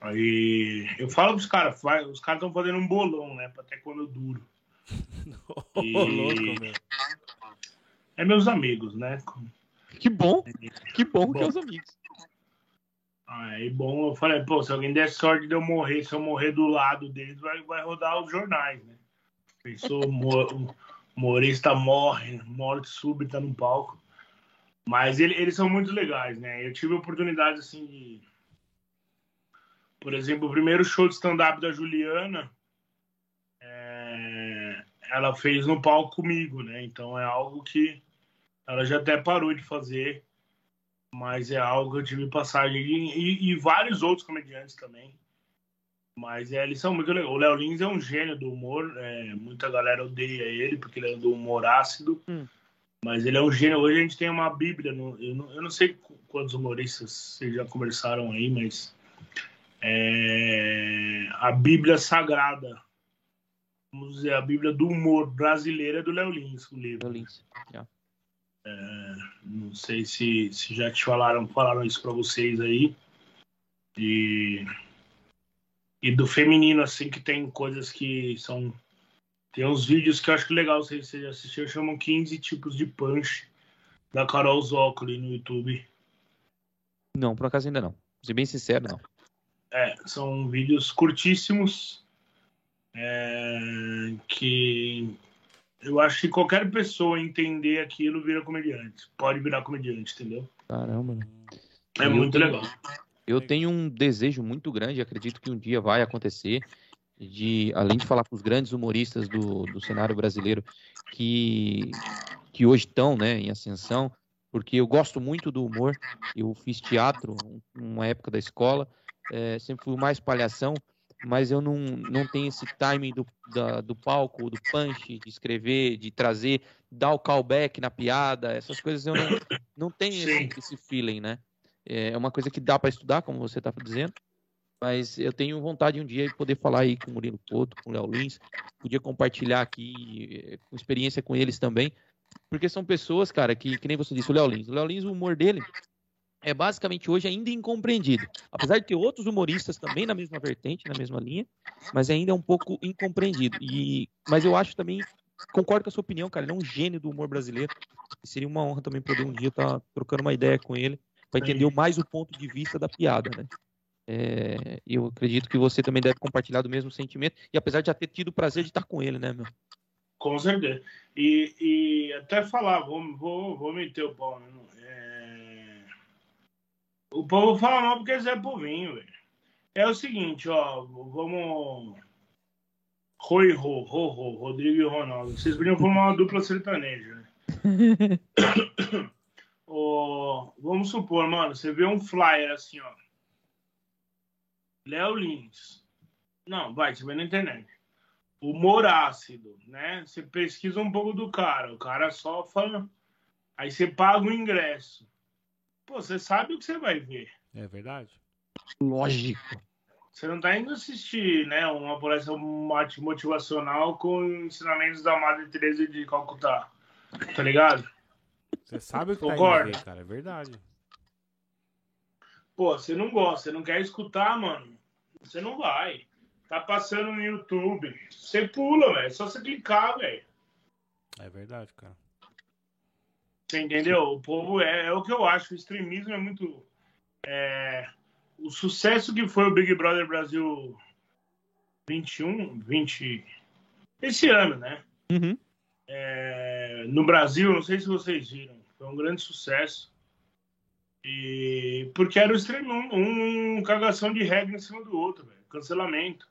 Aí eu falo pros caras, os caras estão fazendo um bolão, né? Até quando eu duro.
E... louco.
É meus amigos, né?
Que bom, que bom, bom. que é os amigos.
Aí, bom, eu falei, pô, se alguém der sorte de eu morrer, se eu morrer do lado deles, vai, vai rodar os jornais, né? Pensou, humorista morre, morte súbita no palco. Mas ele, eles são muito legais, né? Eu tive a oportunidade, assim, de... Por exemplo, o primeiro show de stand-up da Juliana, é... ela fez no palco comigo, né? Então é algo que ela já até parou de fazer, mas é algo que eu tive passagem. E, e, vários outros comediantes também. Mas é, eles são muito legais. O Léo Lins é um gênio do humor. É, muita galera odeia ele porque ele é do humor ácido. Hum. Mas ele é um gênio. Hoje a gente tem uma Bíblia. No, eu, não, eu, não, sei quantos humoristas vocês já conversaram aí, mas é, a Bíblia Sagrada. Vamos dizer, a Bíblia do humor brasileiro é do Léo Lins, o livro. Léo Lins. Yeah. É, não sei se, se já te falaram, falaram isso para vocês aí. E e do feminino, assim, que tem coisas que são. Tem uns vídeos que eu acho que legal se você assistiu, chamam 15 tipos de punch da Carol Zócoli no YouTube.
Não, por acaso ainda não. Ser bem sincero, não.
É, são vídeos curtíssimos é, que eu acho que qualquer pessoa entender aquilo vira comediante. Pode virar comediante, entendeu?
Caramba.
É muito legal.
Eu tenho um desejo muito grande, acredito que um dia vai acontecer, de além de falar com os grandes humoristas do, do cenário brasileiro que, que hoje estão né, em ascensão, porque eu gosto muito do humor, eu fiz teatro uma época da escola, é, sempre fui mais palhação, mas eu não, não tenho esse timing do, da, do palco, do punch, de escrever, de trazer, dar o callback na piada, essas coisas eu não, não tenho esse, esse feeling, né? É uma coisa que dá para estudar, como você está dizendo. Mas eu tenho vontade um dia de poder falar aí com o Murilo Couto, com o Léo Lins, podia compartilhar aqui eh, com experiência com eles também, porque são pessoas, cara, que, que nem você disse, o Léo Lins. O Léo Lins, o humor dele é basicamente hoje ainda incompreendido. Apesar de ter outros humoristas também na mesma vertente, na mesma linha, mas ainda é um pouco incompreendido. E, mas eu acho também, concordo com a sua opinião, cara, ele é um gênio do humor brasileiro. Seria uma honra também poder um dia estar tá trocando uma ideia com ele, para entender mais o ponto de vista da piada, né? É, eu acredito que você também deve compartilhar do mesmo sentimento, e apesar de já ter tido o prazer de estar com ele, né, meu?
Com certeza. E, e até falar, vou, vou, vou meter o pau. Né? É... O povo fala mal porque é povinho, velho. É o seguinte, ó, vamos. Roi, Ro, Ro, Ro, Rodrigo e Ronaldo. Vocês podiam formar uma dupla sertaneja, né? oh, vamos supor, mano, você vê um flyer assim, ó. Léo Lins. Não, vai, você vê na internet. Humor ácido, né? Você pesquisa um pouco do cara. O cara só fala. Aí você paga o ingresso. Pô, você sabe o que você vai ver.
É verdade.
Lógico.
Você não tá indo assistir, né? Uma palestra motivacional com ensinamentos da Madre Teresa de Calcutá. Tá ligado?
Você sabe o que Concorda? tá indo ver, cara. É verdade.
Pô, você não gosta, você não quer escutar, mano. Você não vai. Tá passando no YouTube. Você pula, velho. É só você clicar, velho.
É verdade, cara.
Você entendeu? O povo é, é o que eu acho. O extremismo é muito. É, o sucesso que foi o Big Brother Brasil 21, 20. Esse ano, né?
Uhum.
É, no Brasil, não sei se vocês viram, foi um grande sucesso. E porque era o extremo, um, um cagação de regra em cima do outro, velho. Cancelamento.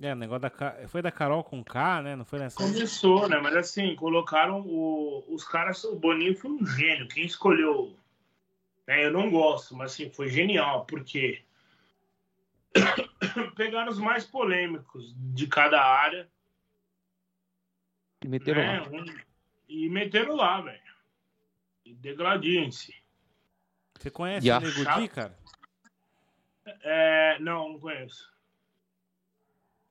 É, o negócio da foi da Carol com K, né? Não foi nessa.
Começou, né? Mas assim, colocaram o, os caras. O Boninho foi um gênio. Quem escolheu. Né, eu não gosto, mas assim, foi genial, porque pegaram os mais polêmicos de cada área.
E meteram
né,
lá.
Um, e meteram lá, velho. E degradiem-se.
Você conhece o Nego Di, cara?
É, não, não conheço.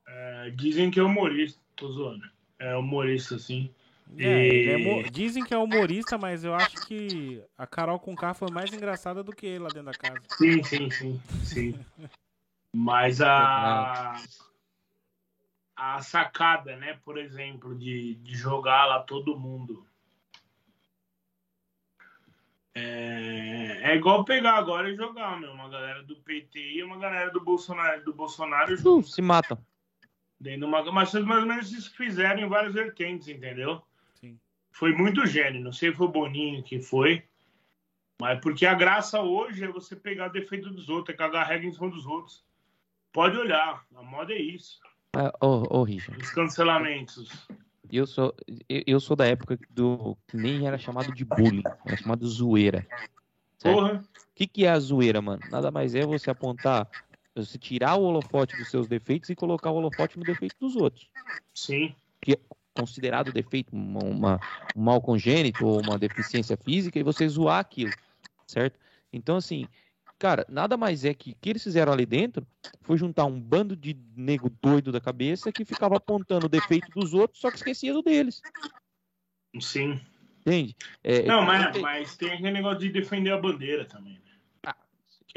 É, dizem que é humorista, tô zoando. É humorista, assim.
É, e... é, dizem que é humorista, mas eu acho que a Carol com K foi mais engraçada do que ele lá dentro da casa.
Sim, sim, sim, sim. mas a a sacada, né, por exemplo, de, de jogar lá todo mundo é, é igual pegar agora e jogar, meu. Uma galera do PT e uma galera do Bolsonaro, do Bolsonaro
uh, se matam.
Dentro uma, mas mais ou menos isso fizeram em várias vertentes, entendeu?
Sim.
Foi muito gênio. Não sei se foi o Boninho que foi. Mas porque a graça hoje é você pegar o defeito dos outros, é cagar regra em cima dos outros. Pode olhar, a moda é isso.
Ah, oh, oh, Richard.
Os cancelamentos.
Eu sou, eu sou da época do que nem era chamado de bullying, era chamado zoeira.
Porra.
O que, que é a zoeira, mano? Nada mais é você apontar, você tirar o holofote dos seus defeitos e colocar o holofote no defeito dos outros.
Sim.
Que é considerado defeito, uma, uma, um mal congênito ou uma deficiência física, e você zoar aquilo, certo? Então, assim, Cara, nada mais é que o que eles fizeram ali dentro foi juntar um bando de nego doido da cabeça que ficava apontando o defeito dos outros, só que esquecia do deles.
Sim.
Entende?
É, Não, mas, mas tem aquele negócio de defender a bandeira também.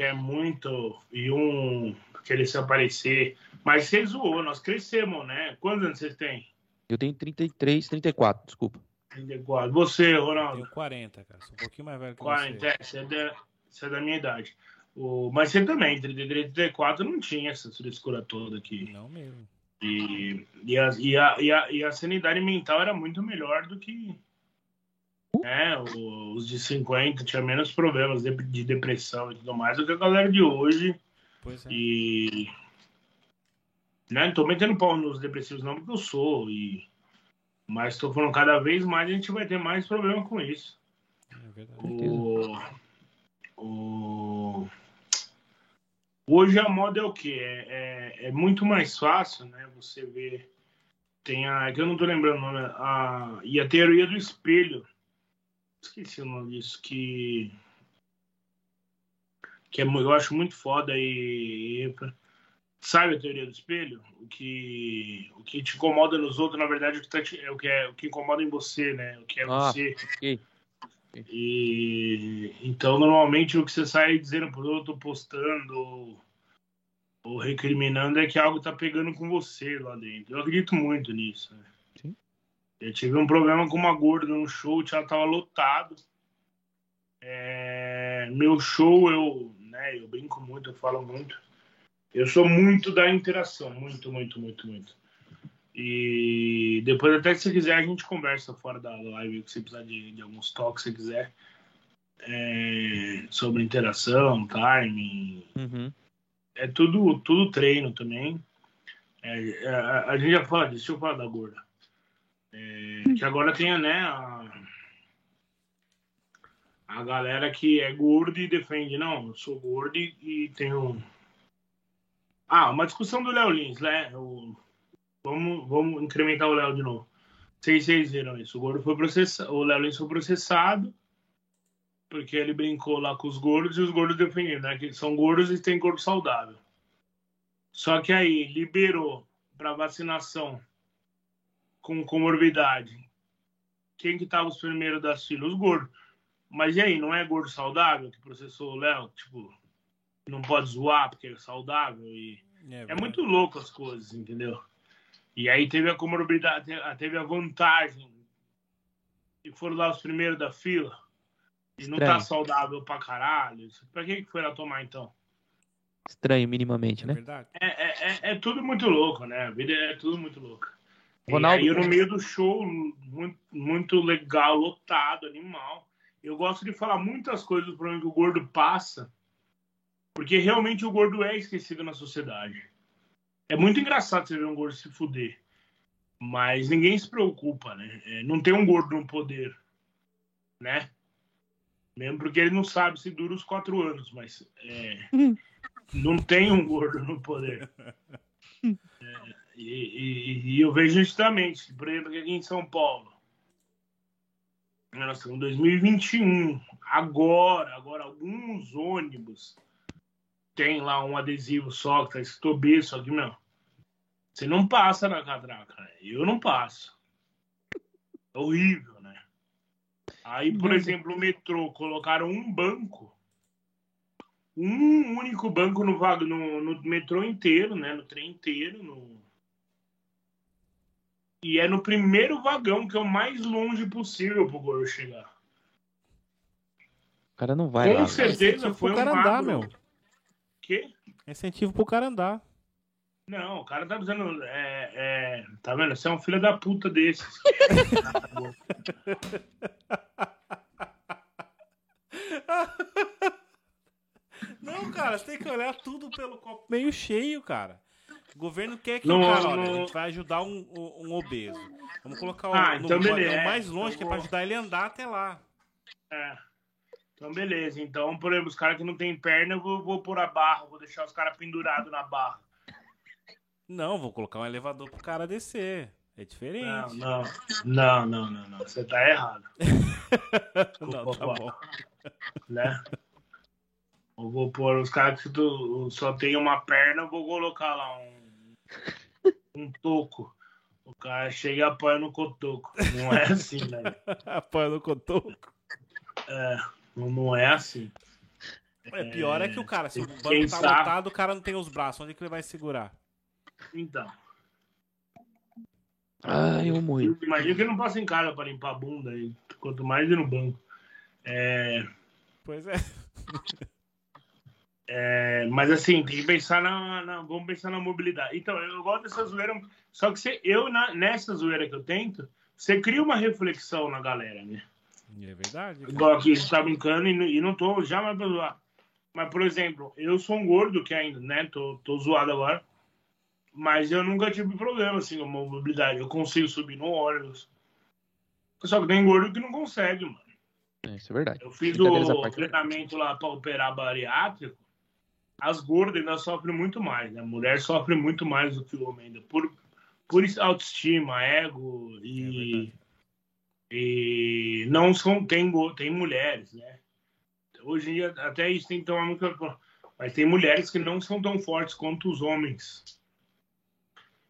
Né? Ah. Que é muito. E um querer se aparecer. Mas você zoou, nós crescemos, né? Quantos anos você tem?
Eu tenho 33, 34, desculpa.
34. Você, Ronaldo? Eu
tenho 40, cara. Sou um pouquinho mais velho que
40,
você.
É, você é da, você é da minha idade. O, mas você também, 33 e 34 não tinha essa frescura toda aqui.
Não mesmo.
E, e, a, e, a, e, a, e a sanidade mental era muito melhor do que. Né, os de 50 tinha menos problemas de, de, depressão e tudo mais do que a galera de hoje.
Pois é.
E. Né, não tô metendo pau nos depressivos, não, porque eu sou. E, mas tô falando, cada vez mais a gente vai ter mais problema com isso.
É verdade.
O, o, Hoje a moda é o quê? É, é, é, muito mais fácil, né? Você vê. Tem a. É que eu não tô lembrando o nome. A, e a teoria do espelho. Esqueci o nome disso. Que. que é, eu acho muito foda e, sabe a teoria do espelho? O que, o que te incomoda nos outros, na verdade, o que tá te, é o que é o que incomoda em você, né? O que é ah, você. Okay. E então normalmente o que você sai dizendo pro outro, postando ou recriminando é que algo tá pegando com você lá dentro. Eu acredito muito nisso. Né? Sim. Eu tive um problema com uma gorda no show, ela tava lotado. É, meu show, eu, né, eu brinco muito, eu falo muito. Eu sou muito da interação, muito, muito, muito, muito. E depois, até se você quiser, a gente conversa fora da live, se precisar de, de alguns toques, se quiser, é, sobre interação, timing. Uhum. É tudo, tudo treino também. É, a, a, gente já fala disso, deixa eu falar da gorda. É, que agora tem né, a, a galera que é gorda e defende, não, eu sou gordo e, tenho. Ah, uma discussão do Léo Lins, né? O, vamos, vamos incrementar o Léo de novo. Se vocês viram isso. O gordo foi processado, o Léo Lins foi processado porque ele brincou lá com os gordos e os gordos defendiam, né? Que são gordos e têm corpo saudável. Só que aí liberou para vacinação com comorbidade. Quem que tava os primeiros das filas? Os gordos. Mas e aí, não é gordo saudável que processou o Léo? Tipo, não pode zoar porque é saudável e... É, é muito louco as coisas, entendeu? E aí teve a comorbidade, teve a vantagem e foram lá os primeiros da fila e não tá saudável pra caralho. Pra que foi lá tomar então?
Estranho, minimamente, né?
É, é, é, é, tudo muito louco, né? A vida é tudo muito louca. Ronaldo... E aí, no meio do show, muito, muito legal, lotado, animal. Eu gosto de falar muitas coisas do problema que o gordo passa, porque realmente o gordo é esquecido na sociedade. É muito engraçado você ver um gordo se fuder, mas ninguém se preocupa, né? É, não tem um gordo no poder, né? Mesmo porque ele não sabe se dura os quatro anos, mas é, não tem um gordo no poder. E, e, e, eu vejo justamente, por exemplo, aqui em São Paulo. Nós estamos em 2021. Agora, agora, alguns ônibus tem lá um adesivo só que tá escrito B, só que, meu, você não passa na catraca, né? Eu não passo. É horrível. Aí, por exemplo, o metrô colocaram um banco, um único banco no, no, no metrô inteiro, né? No trem inteiro. No... E é no primeiro vagão, que é o mais longe possível pro Goro chegar.
O cara não vai
Com lá. certeza é foi um cara andar, meu.
Que? É incentivo pro cara andar.
Não, o cara tá dizendo. É, é, tá vendo? Você é um filho da puta desses.
Não, cara, você tem que olhar tudo pelo copo meio cheio, cara. O governo quer que não, o cara, olha, a gente vai ajudar um, um obeso. Vamos colocar o, ah, então no, o mais longe, que é pra ajudar ele a andar até lá.
É. Então, beleza. Então, por exemplo, os caras que não tem perna, eu vou, vou pôr a barra, vou deixar os caras pendurados na barra.
Não, vou colocar um elevador pro cara descer. É diferente.
Não, não, não, não, não. Você tá errado.
não, tá bom.
Né? Eu vou pôr os caras que tu, só tem uma perna, eu vou colocar lá um, um toco. O cara chega e apoia no cotoco. Não é assim, né?
apoia no cotoco?
É, não é assim.
É, pior é que o cara, se o banco tá lotado, o cara não tem os braços. Onde é que ele vai segurar?
Então.
Ah, eu morri.
Imagina que ele não passa em casa para limpar a bunda, aí, quanto mais ir no banco. É...
Pois é.
é. Mas assim, tem que pensar na, na, Vamos pensar na mobilidade. Então, eu gosto dessa zoeira. Só que você, eu, na, nessa zoeira que eu tento, você cria uma reflexão na galera, né?
É verdade.
Igual aqui, você tá brincando e, e não tô jamais pra zoar. Mas, por exemplo, eu sou um gordo que ainda, né? Tô, tô zoado agora. Mas eu nunca tive problema assim com mobilidade. Eu consigo subir no ônibus. Só que tem gordo que não consegue, mano.
É, isso é verdade.
Eu fiz o treinamento lá para operar bariátrico. As gordas ainda sofrem muito mais, né? A mulher sofre muito mais do que o homem ainda. Por, por autoestima, ego e. É e não são. Tem, tem mulheres, né? hoje em dia, até isso tem que tomar muito. Mas tem mulheres que não são tão fortes quanto os homens.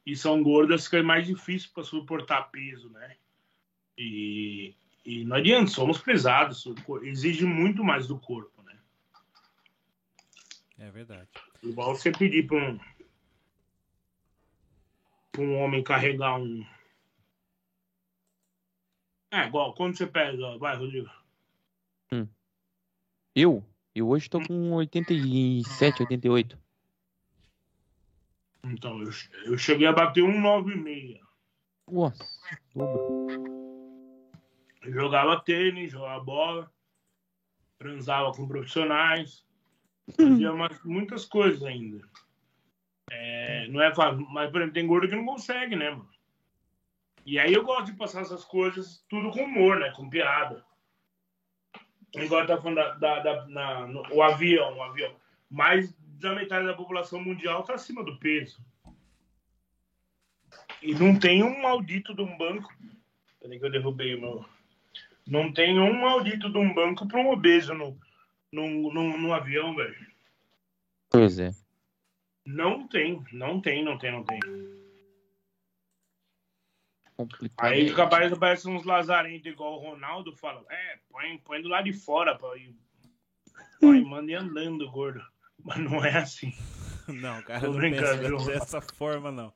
E são gordas que é mais difícil para suportar peso, né? E, e não adianta, somos pesados, exige muito mais do corpo?
É verdade.
Igual você pedir para um, pra um homem carregar um. É, igual, quando você pesa, vai, Rodrigo.
Hum. Eu? Eu hoje tô com 87, 88.
Então, eu, eu cheguei a bater um 9,6.
Nossa, dobro.
Jogava tênis, jogava bola, transava com profissionais, fazia umas, muitas coisas ainda. É, não é fácil, mas, por exemplo, tem gordo que não consegue, né, mano? E aí eu gosto de passar essas coisas tudo com humor, né? Com piada. Agora tá falando da, da, da na, no, o avião, o avião. Mais da metade da população mundial tá acima do peso. E não tem um maldito de um banco. Peraí que eu derrubei o meu. Não tem um maldito de um banco para um obeso no, no, no, no avião, velho.
Pois é.
Não tem, não tem, não tem, não tem. Aí capaz aparece uns lazarentos igual o Ronaldo fala, é, põe, põe do lado de fora, põe, põe manda ir andando, gordo. Mas não é assim.
Não, cara,
Tô
não
brincando,
pensa
viu?
dessa forma, não.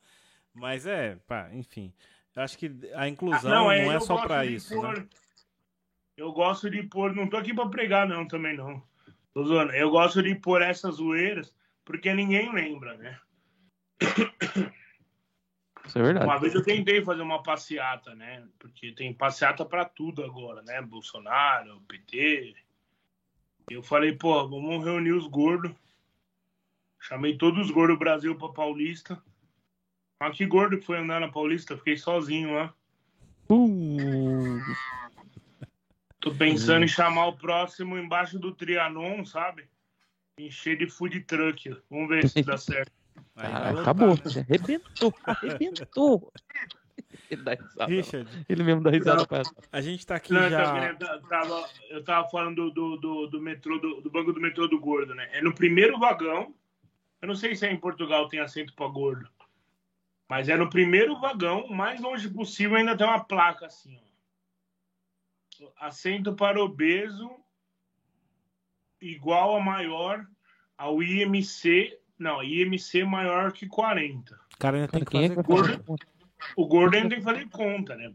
Mas é, pá, enfim. Eu acho que a inclusão
Ah,
não,
é,
é
eu
só
de
isso, né?
Eu gosto de pôr, não tô aqui pra pregar não, também não. Tô zoando. Eu gosto de pôr essas zoeiras porque ninguém lembra, né?
Isso é verdade.
Uma vez eu tentei fazer uma passeata, né? Porque tem passeata pra tudo agora, né? Bolsonaro, PT. Eu falei, pô, vamos reunir os gordos. Chamei todos os gordos do Brasil pra Paulista. Mas que gordo que foi andar na Paulista, fiquei sozinho lá.
Uh,
Tô pensando em chamar o próximo embaixo do Trianon, sabe? Encher de food truck. Vamos ver se dá certo.
Aí lotar,
acabou.
né?
Arrebentou. Arrebentou. Ele dá risada.
Richard,
Ele mesmo dá risada pra essa.
a gente tá aqui
Não,
já.
eu, tava, eu tava- falando do, do, do, do metrô, do, do banco do metrô do gordo, né? É no primeiro vagão. Eu não sei se é em Portugal tem assento pra gordo. Mas é no primeiro vagão, o mais longe possível, ainda tem uma placa assim, ó. Assento para obeso igual a maior ao IMC. Não, IMC maior que 40.
O cara ainda tem que
quem é
fazer conta?
O gordo ainda tem que fazer conta, né?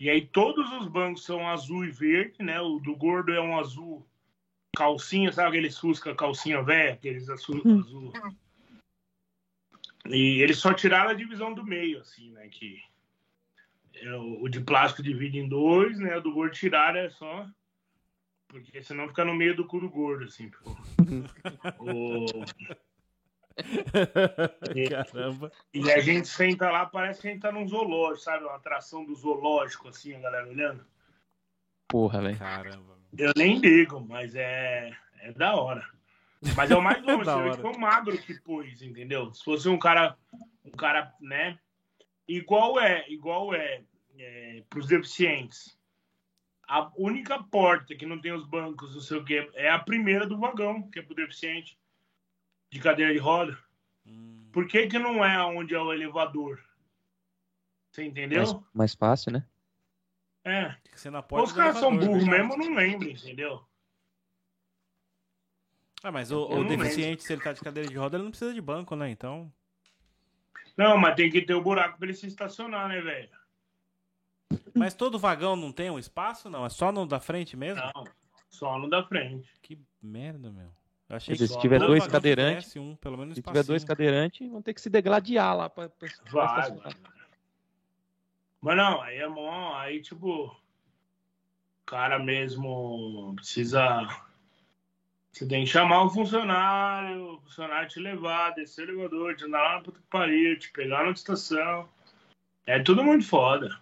E aí todos os bancos são azul e verde, né? O do gordo é um azul calcinha, sabe aqueles Fusca calcinha velha, aqueles azul, azul. E eles só tiraram a divisão do meio, assim, né? Que é o, de plástico divide em dois, né? O do gordo tiraram é só. Porque senão fica no meio do cu do gordo, assim. O-
Caramba.
E a gente senta lá, parece que a gente tá num zoológico, sabe? Uma atração do zoológico, assim, a galera olhando.
Porra, velho.
Caramba.
Eu nem ligo, mas é, é da hora. Mas é o mais longe, você vê que foi o magro que pôs, entendeu? Se fosse um cara, um cara, né? Igual é, igual é, é pros deficientes. A única porta que não tem os bancos, não sei o quê, é a primeira do vagão, que é pro deficiente. De cadeira de roda.
Hum,
Por que que não é onde é o elevador? Você entendeu?
Mais, mais fácil, né?
É.
tem que ser na porta
Os caras são burros
verdade.
mesmo, eu não lembro, entendeu?
Ah, mas o, o deficiente, se ele tá de cadeira de roda, ele não precisa de banco, né? Então.
Não, mas tem que ter o buraco pra ele se estacionar, né, velho?
Mas todo vagão não tem um espaço, não? É só no da frente mesmo?
Não, só no da frente.
Que merda, meu. Eu achei
Mas
que
se tiver dois cadeirantes-
um, pelo menos
Se tiver dois cadeirantes, vão ter que se degladiar lá pra, pra, pra
Vai.
estacionar.
Mas não, aí é mó, aí tipo, o cara mesmo precisa. Você tem que chamar o funcionário, o funcionário te levar, descer o elevador, te andar lá na puta que pariu, te pegar na estação. É tudo muito foda.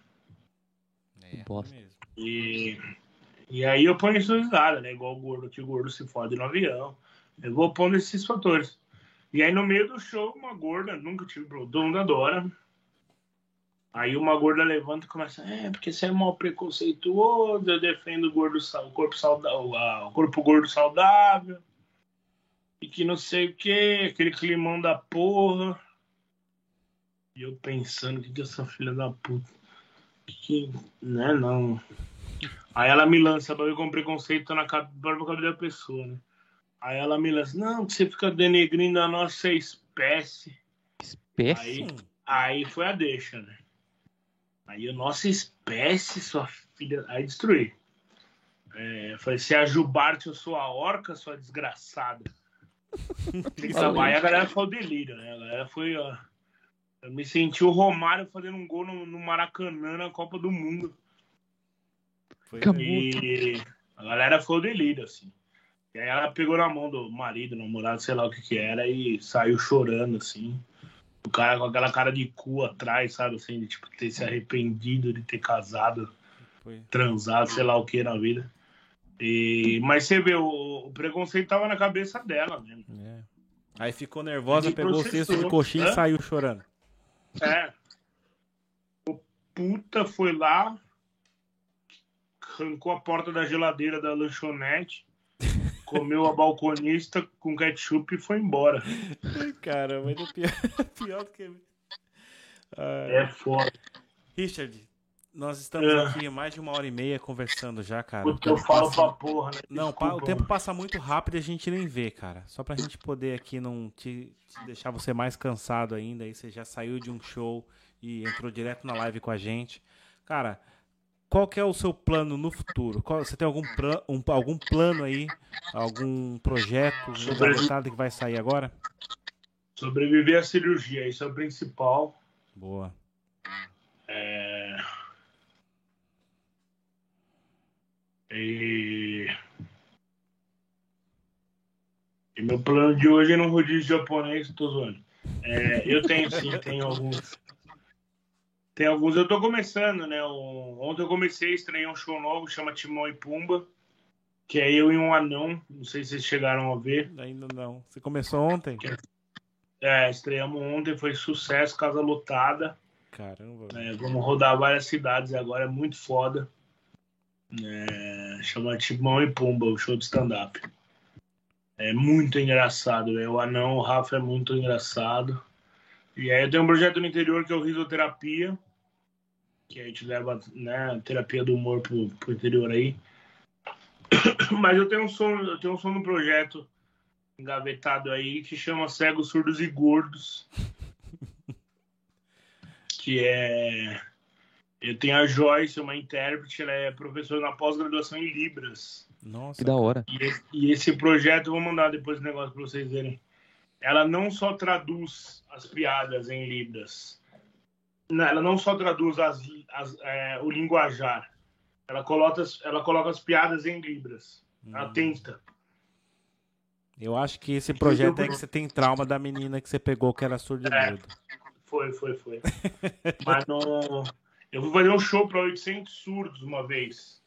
É, mesmo.
E, e aí eu ponho isso risada, né? Igual o gordo, que o gordo se fode no avião. Eu vou pondo esses fatores. E aí no meio do show, uma gorda, nunca tive problema, todo mundo adora. Aí uma gorda levanta e começa, é, porque você é mal preconceituoso, eu defendo o, gordo, o corpo saudável, o corpo gordo saudável, e que não sei o que, aquele climão da porra. E eu pensando, o que que essa filha da puta. Que, né, não. Aí ela me lança eu com preconceito na cabeça da pessoa, né? Aí ela me lança, não, que você fica denegrindo a nossa espécie.
Espécie?
Aí, aí foi a deixa, né? Aí a nossa espécie, sua filha. Aí destruí. É, falei, se é a Jubarte, eu sou a orca, sua desgraçada. Aí a galera foi o delírio, né? A galera foi, ó. Eu me senti o Romário fazendo um gol no, no Maracanã na Copa do Mundo.
Foi
E a galera foi o delírio, assim. E aí ela pegou na mão do marido, namorado, sei lá o que que era, e saiu chorando, assim. O cara com aquela cara de cu atrás, sabe, assim, de tipo, ter se arrependido de ter casado,
Foi.
transado, sei lá o que na vida. E... Mas você vê, o, o preconceito tava na cabeça dela mesmo.
É. Aí ficou nervosa, pegou o cesto de coxinha
né?
e saiu chorando.
É. O puta foi lá, arrancou a porta da geladeira da lanchonete, comeu a balconista com ketchup e foi embora.
Cara, mas é pior, pior do que. Ah,
É foda.
Richard, nós estamos
É.
aqui mais de uma hora e meia conversando já, cara.
Puta, eu falo pra porra, né?
Não, pa- o
Desculpa,
tempo passa muito rápido e a gente nem vê, cara. Só pra gente poder aqui não te, te deixar você mais cansado ainda. Aí você já saiu de um show e entrou direto na live com a gente. Cara, qual que é o seu plano no futuro? Qual- você tem algum, plan, um- algum plano aí? Algum projeto
Sobre-
engavetado que vai sair agora?
Sobreviver à cirurgia, isso é o principal.
Boa.
É... E... e meu plano de hoje é no rodízio japonês, tô zoando. É, eu tenho sim, tenho alguns. Tem alguns, eu tô começando, né? O- Ontem eu comecei, estreiei um show novo, chama Timão e Pumba, que é eu e um anão, não sei se vocês chegaram a ver.
Ainda não. Você começou ontem?
É, estreamos ontem, foi sucesso, casa lotada.
Caramba.
É, vamos rodar várias cidades agora, é muito foda. É, chama Timão e Pumba, o show de stand-up. É muito engraçado, né? O anão, o Rafa é muito engraçado. E aí eu tenho um projeto no interior que é o Risoterapia, que a gente leva né, a terapia do humor pro, pro interior aí. Mas eu tenho um som, eu tenho um som no projeto engavetado aí que chama Cegos, Surdos e Gordos. que é. Eu tenho a Joyce, uma intérprete, ela é professora na pós-graduação em Libras.
Nossa.
Que da hora.
E esse, e esse projeto, eu vou mandar depois o negócio para vocês verem. Ela não só traduz as piadas em Libras, ela não só traduz as, as, é, o linguajar, ela coloca, as, ela coloca as piadas em Libras. Ela
Hum.
tenta.
Eu acho que esse projeto é que você tem trauma da menina que você pegou que era surdo e
É. Foi, foi, foi. Mas não. Eu fui fazer um show para 800 surdos uma vez.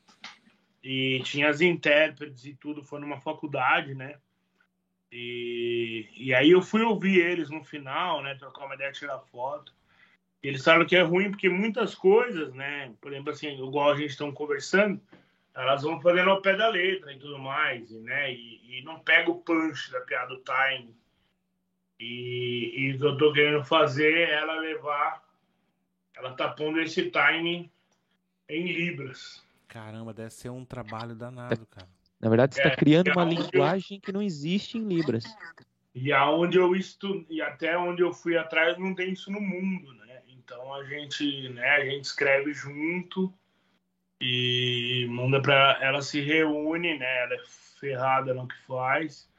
E tinha as intérpretes e tudo, foi numa faculdade, né? E, e aí eu fui ouvir eles no final, né? Trocar uma ideia, tirar foto. E eles falaram que é ruim porque muitas coisas, né? Por exemplo, assim, igual a gente estão conversando, elas vão fazendo ao pé da letra e tudo mais, e, né? E, e não pega o punch da piada, o time. E, e o que eu tô querendo fazer é ela levar. Ela tá pondo esse timing em Libras.
Caramba, deve ser um trabalho danado, cara.
Na verdade, você está
É,
criando uma
onde eu-
linguagem que não existe em Libras.
E aonde eu estu... e até onde eu fui atrás não tem isso no mundo, né? Então a gente, né, a gente escreve junto e manda para ela se reúne, né? Ela é ferrada no que faz,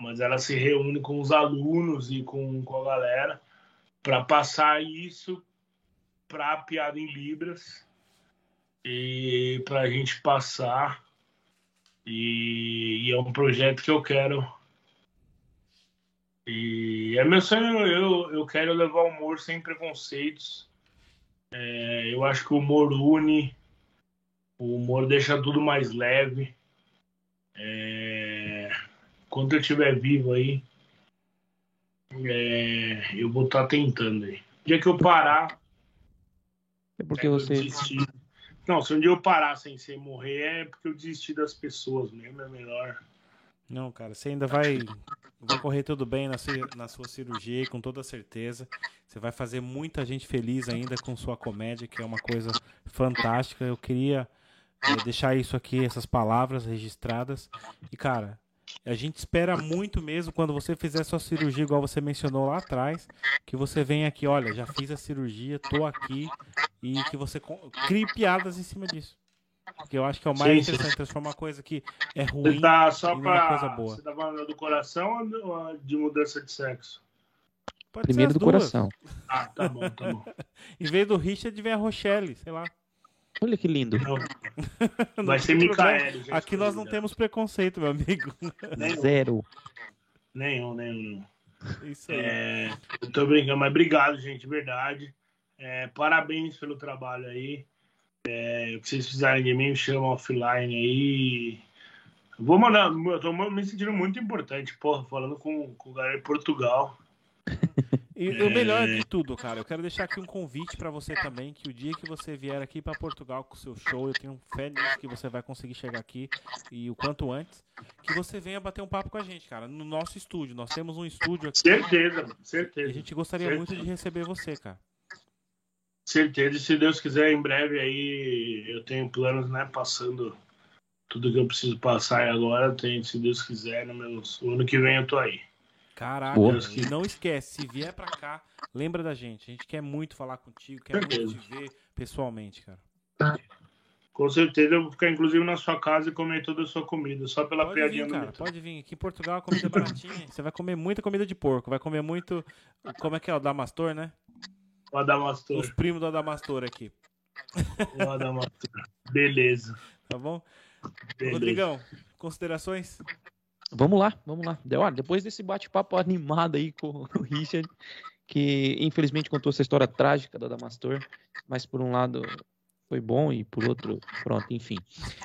mas ela se reúne com os alunos e com, com a galera para passar isso para piada em libras e para a gente passar e, e é um projeto que eu quero e é meu sonho, eu, eu quero levar o humor sem preconceitos. É, eu acho que o humor une, o humor deixa tudo mais leve. É, quando eu estiver vivo aí, é, eu vou estar tentando aí. O dia que eu parar,
É porque
É, eu
você.
Não, se um dia eu parar sem ser morrer, é porque eu desisti das pessoas mesmo, é melhor.
Não, cara, você ainda vai, vai correr tudo bem na, ci- na sua cirurgia, com toda certeza. Você vai fazer muita gente feliz ainda com sua comédia, que é uma coisa fantástica. Eu queria eh, deixar isso aqui, essas palavras registradas. E, cara, a gente espera muito mesmo quando você fizer sua cirurgia, igual você mencionou lá atrás, que você venha aqui, olha, já fiz a cirurgia, tô aqui, e que você crie piadas em cima disso. Porque eu acho que é o mais
Sim, sim.
interessante, transformar uma coisa que é ruim
Você tá só
e numa coisa boa.
Você tá falando do coração ou de mudança de sexo?
Pode ser
Primeiro do
duas.
coração.
Ah, tá bom, tá bom.
Em vez do Richard, vem a Rochelle, sei lá.
Olha que lindo.
Não, vai ser. Micael.
Aqui nós não temos preconceito, meu amigo.
Nenhum,
Zero.
nenhum, nenhum.
Isso aí.
É, eu tô brincando, mas obrigado, gente, de verdade. É, parabéns pelo trabalho aí. É, o que vocês fizerem de mim, me chamam offline aí. Vou mandar, eu tô me sentindo muito importante, porra, falando com, com o galera de Portugal.
E o melhor de tudo, cara, eu quero deixar aqui um convite pra você também, que o dia que você vier aqui pra Portugal com o seu show, eu tenho fé nisso que você vai conseguir chegar aqui e o quanto antes, que você venha bater um papo com a gente, cara, no nosso estúdio. Nós temos um estúdio aqui
Certeza,
e a
certeza.
gente gostaria
Certo.
muito de receber você, cara.
Certeza, e se Deus quiser, em breve aí eu tenho planos, né? Passando tudo que eu preciso passar aí agora. Tenho, se Deus quiser, no meu, o ano que vem eu tô aí.
Caraca, e não esquece, se vier pra cá, lembra da gente. A gente quer muito falar contigo, quer muito
Certeza.
te ver pessoalmente, cara.
Com certeza eu vou ficar inclusive na sua casa e comer toda a sua comida, só pela
Pode
piadinha
vir,
do
cara, pode vir. Aqui em Portugal a comida é baratinha. Você vai comer muita comida de porco, vai comer muito. Como é que é? O Damastor, né?
O Adamastor.
Os primos do Adamastor aqui,
O Adamastor. Beleza.
tá bom?
beleza.
Rodrigão, considerações?
Vamos lá, vamos lá. Depois desse bate-papo animado aí com o Richard, que infelizmente contou essa história trágica da Damastor, mas por um lado foi bom e por outro, pronto, enfim.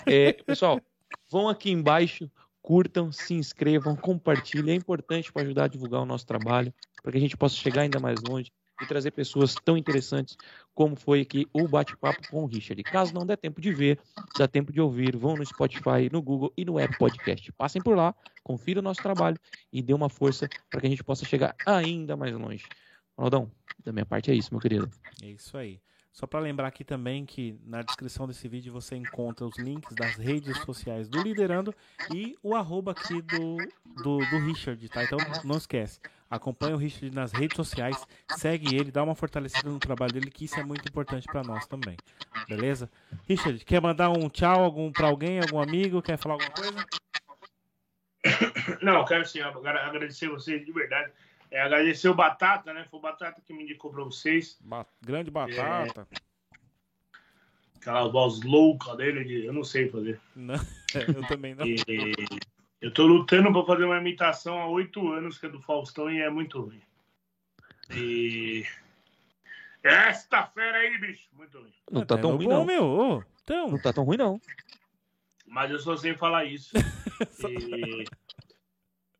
É, pessoal, vão aqui embaixo, curtam, se inscrevam, compartilhem. É importante para ajudar a divulgar o nosso trabalho, para que a gente possa chegar ainda mais longe e trazer pessoas tão interessantes como foi aqui o bate-papo com o Richard. Caso não dê tempo de ver, dá tempo de ouvir, vão no Spotify, no Google e no Apple Podcast. Passem por lá, confira o nosso trabalho e dê uma força para que a gente possa chegar ainda mais longe. Ronaldão, da minha parte é isso, meu querido.
É isso aí. Só para lembrar aqui também que na descrição desse vídeo você encontra os links das redes sociais do Liderando e o arroba aqui do, do, do Richard, tá? Então não esquece. Acompanha o Richard nas redes sociais, segue ele, dá uma fortalecida no trabalho dele, que isso é muito importante para nós também. Beleza? Richard, quer mandar um tchau algum para alguém, algum amigo? Quer falar alguma coisa?
Não, quero sim agra- agradecer vocês de verdade. É, agradecer o Batata, né? Foi o Batata que me indicou pra vocês.
Ba- grande batata.
Aquela voz louca dele, de- eu não sei fazer.
Não, eu também não.
E eu tô lutando pra fazer uma imitação há oito anos, que é do Faustão, e é muito ruim. E. Esta fera aí, bicho! Muito ruim.
Não tá tão
no
ruim,
bom,
não.
meu. Então,
Não tá tão ruim, não.
Mas eu só sei falar isso. E...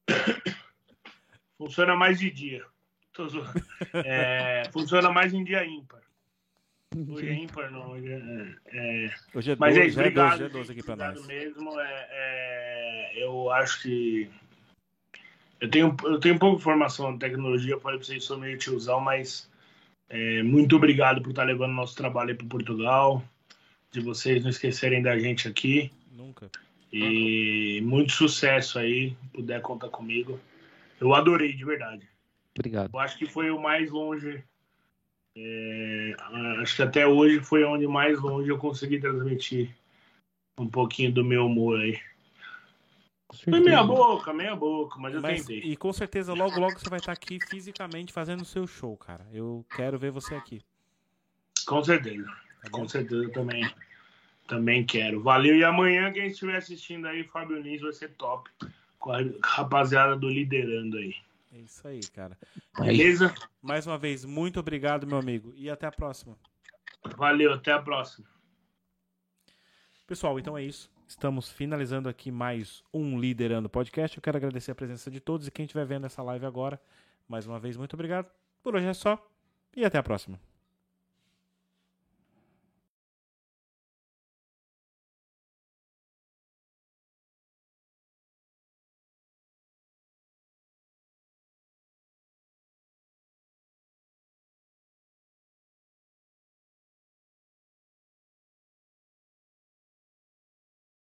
Funciona mais de dia. Tô zoando. É, funciona mais em dia ímpar. Hoje é ímpar, não. Hoje é, é...
hoje é
Mas
12,
é isso,
é 12,
obrigado.
é 12
gente,
aqui pra
obrigado
nós.
mesmo. É, é, eu acho que. Eu tenho, eu tenho pouca informação de tecnologia, eu falei pra vocês, sou meio tiozão, mas é, muito obrigado por estar levando nosso trabalho aí para Portugal, de vocês não esquecerem da gente aqui.
Nunca.
E muito sucesso aí, puder contar comigo. Eu adorei, de verdade.
Obrigado.
Eu acho que foi o mais longe. é, acho que até hoje foi onde mais longe eu consegui transmitir um pouquinho do meu humor aí. Foi meia boca, meia boca, mas eu
Mas,
tentei.
e com certeza logo logo você vai estar aqui fisicamente fazendo o seu show, cara. Eu quero ver você aqui.
Com certeza.
Tá?
Com certeza eu também. Também quero. Valeu. E amanhã, quem estiver assistindo aí, Fábio Lins vai ser top. Rapaziada do Liderando aí.
É isso aí, cara.
Beleza?
Mais uma vez, muito obrigado, meu amigo. E até a próxima.
Valeu, até a próxima.
Pessoal, então é isso. Estamos finalizando aqui mais um Liderando Podcast. Eu quero agradecer a presença de todos e quem estiver vendo essa live agora. Mais uma vez, muito obrigado. Por hoje é só. E até a próxima.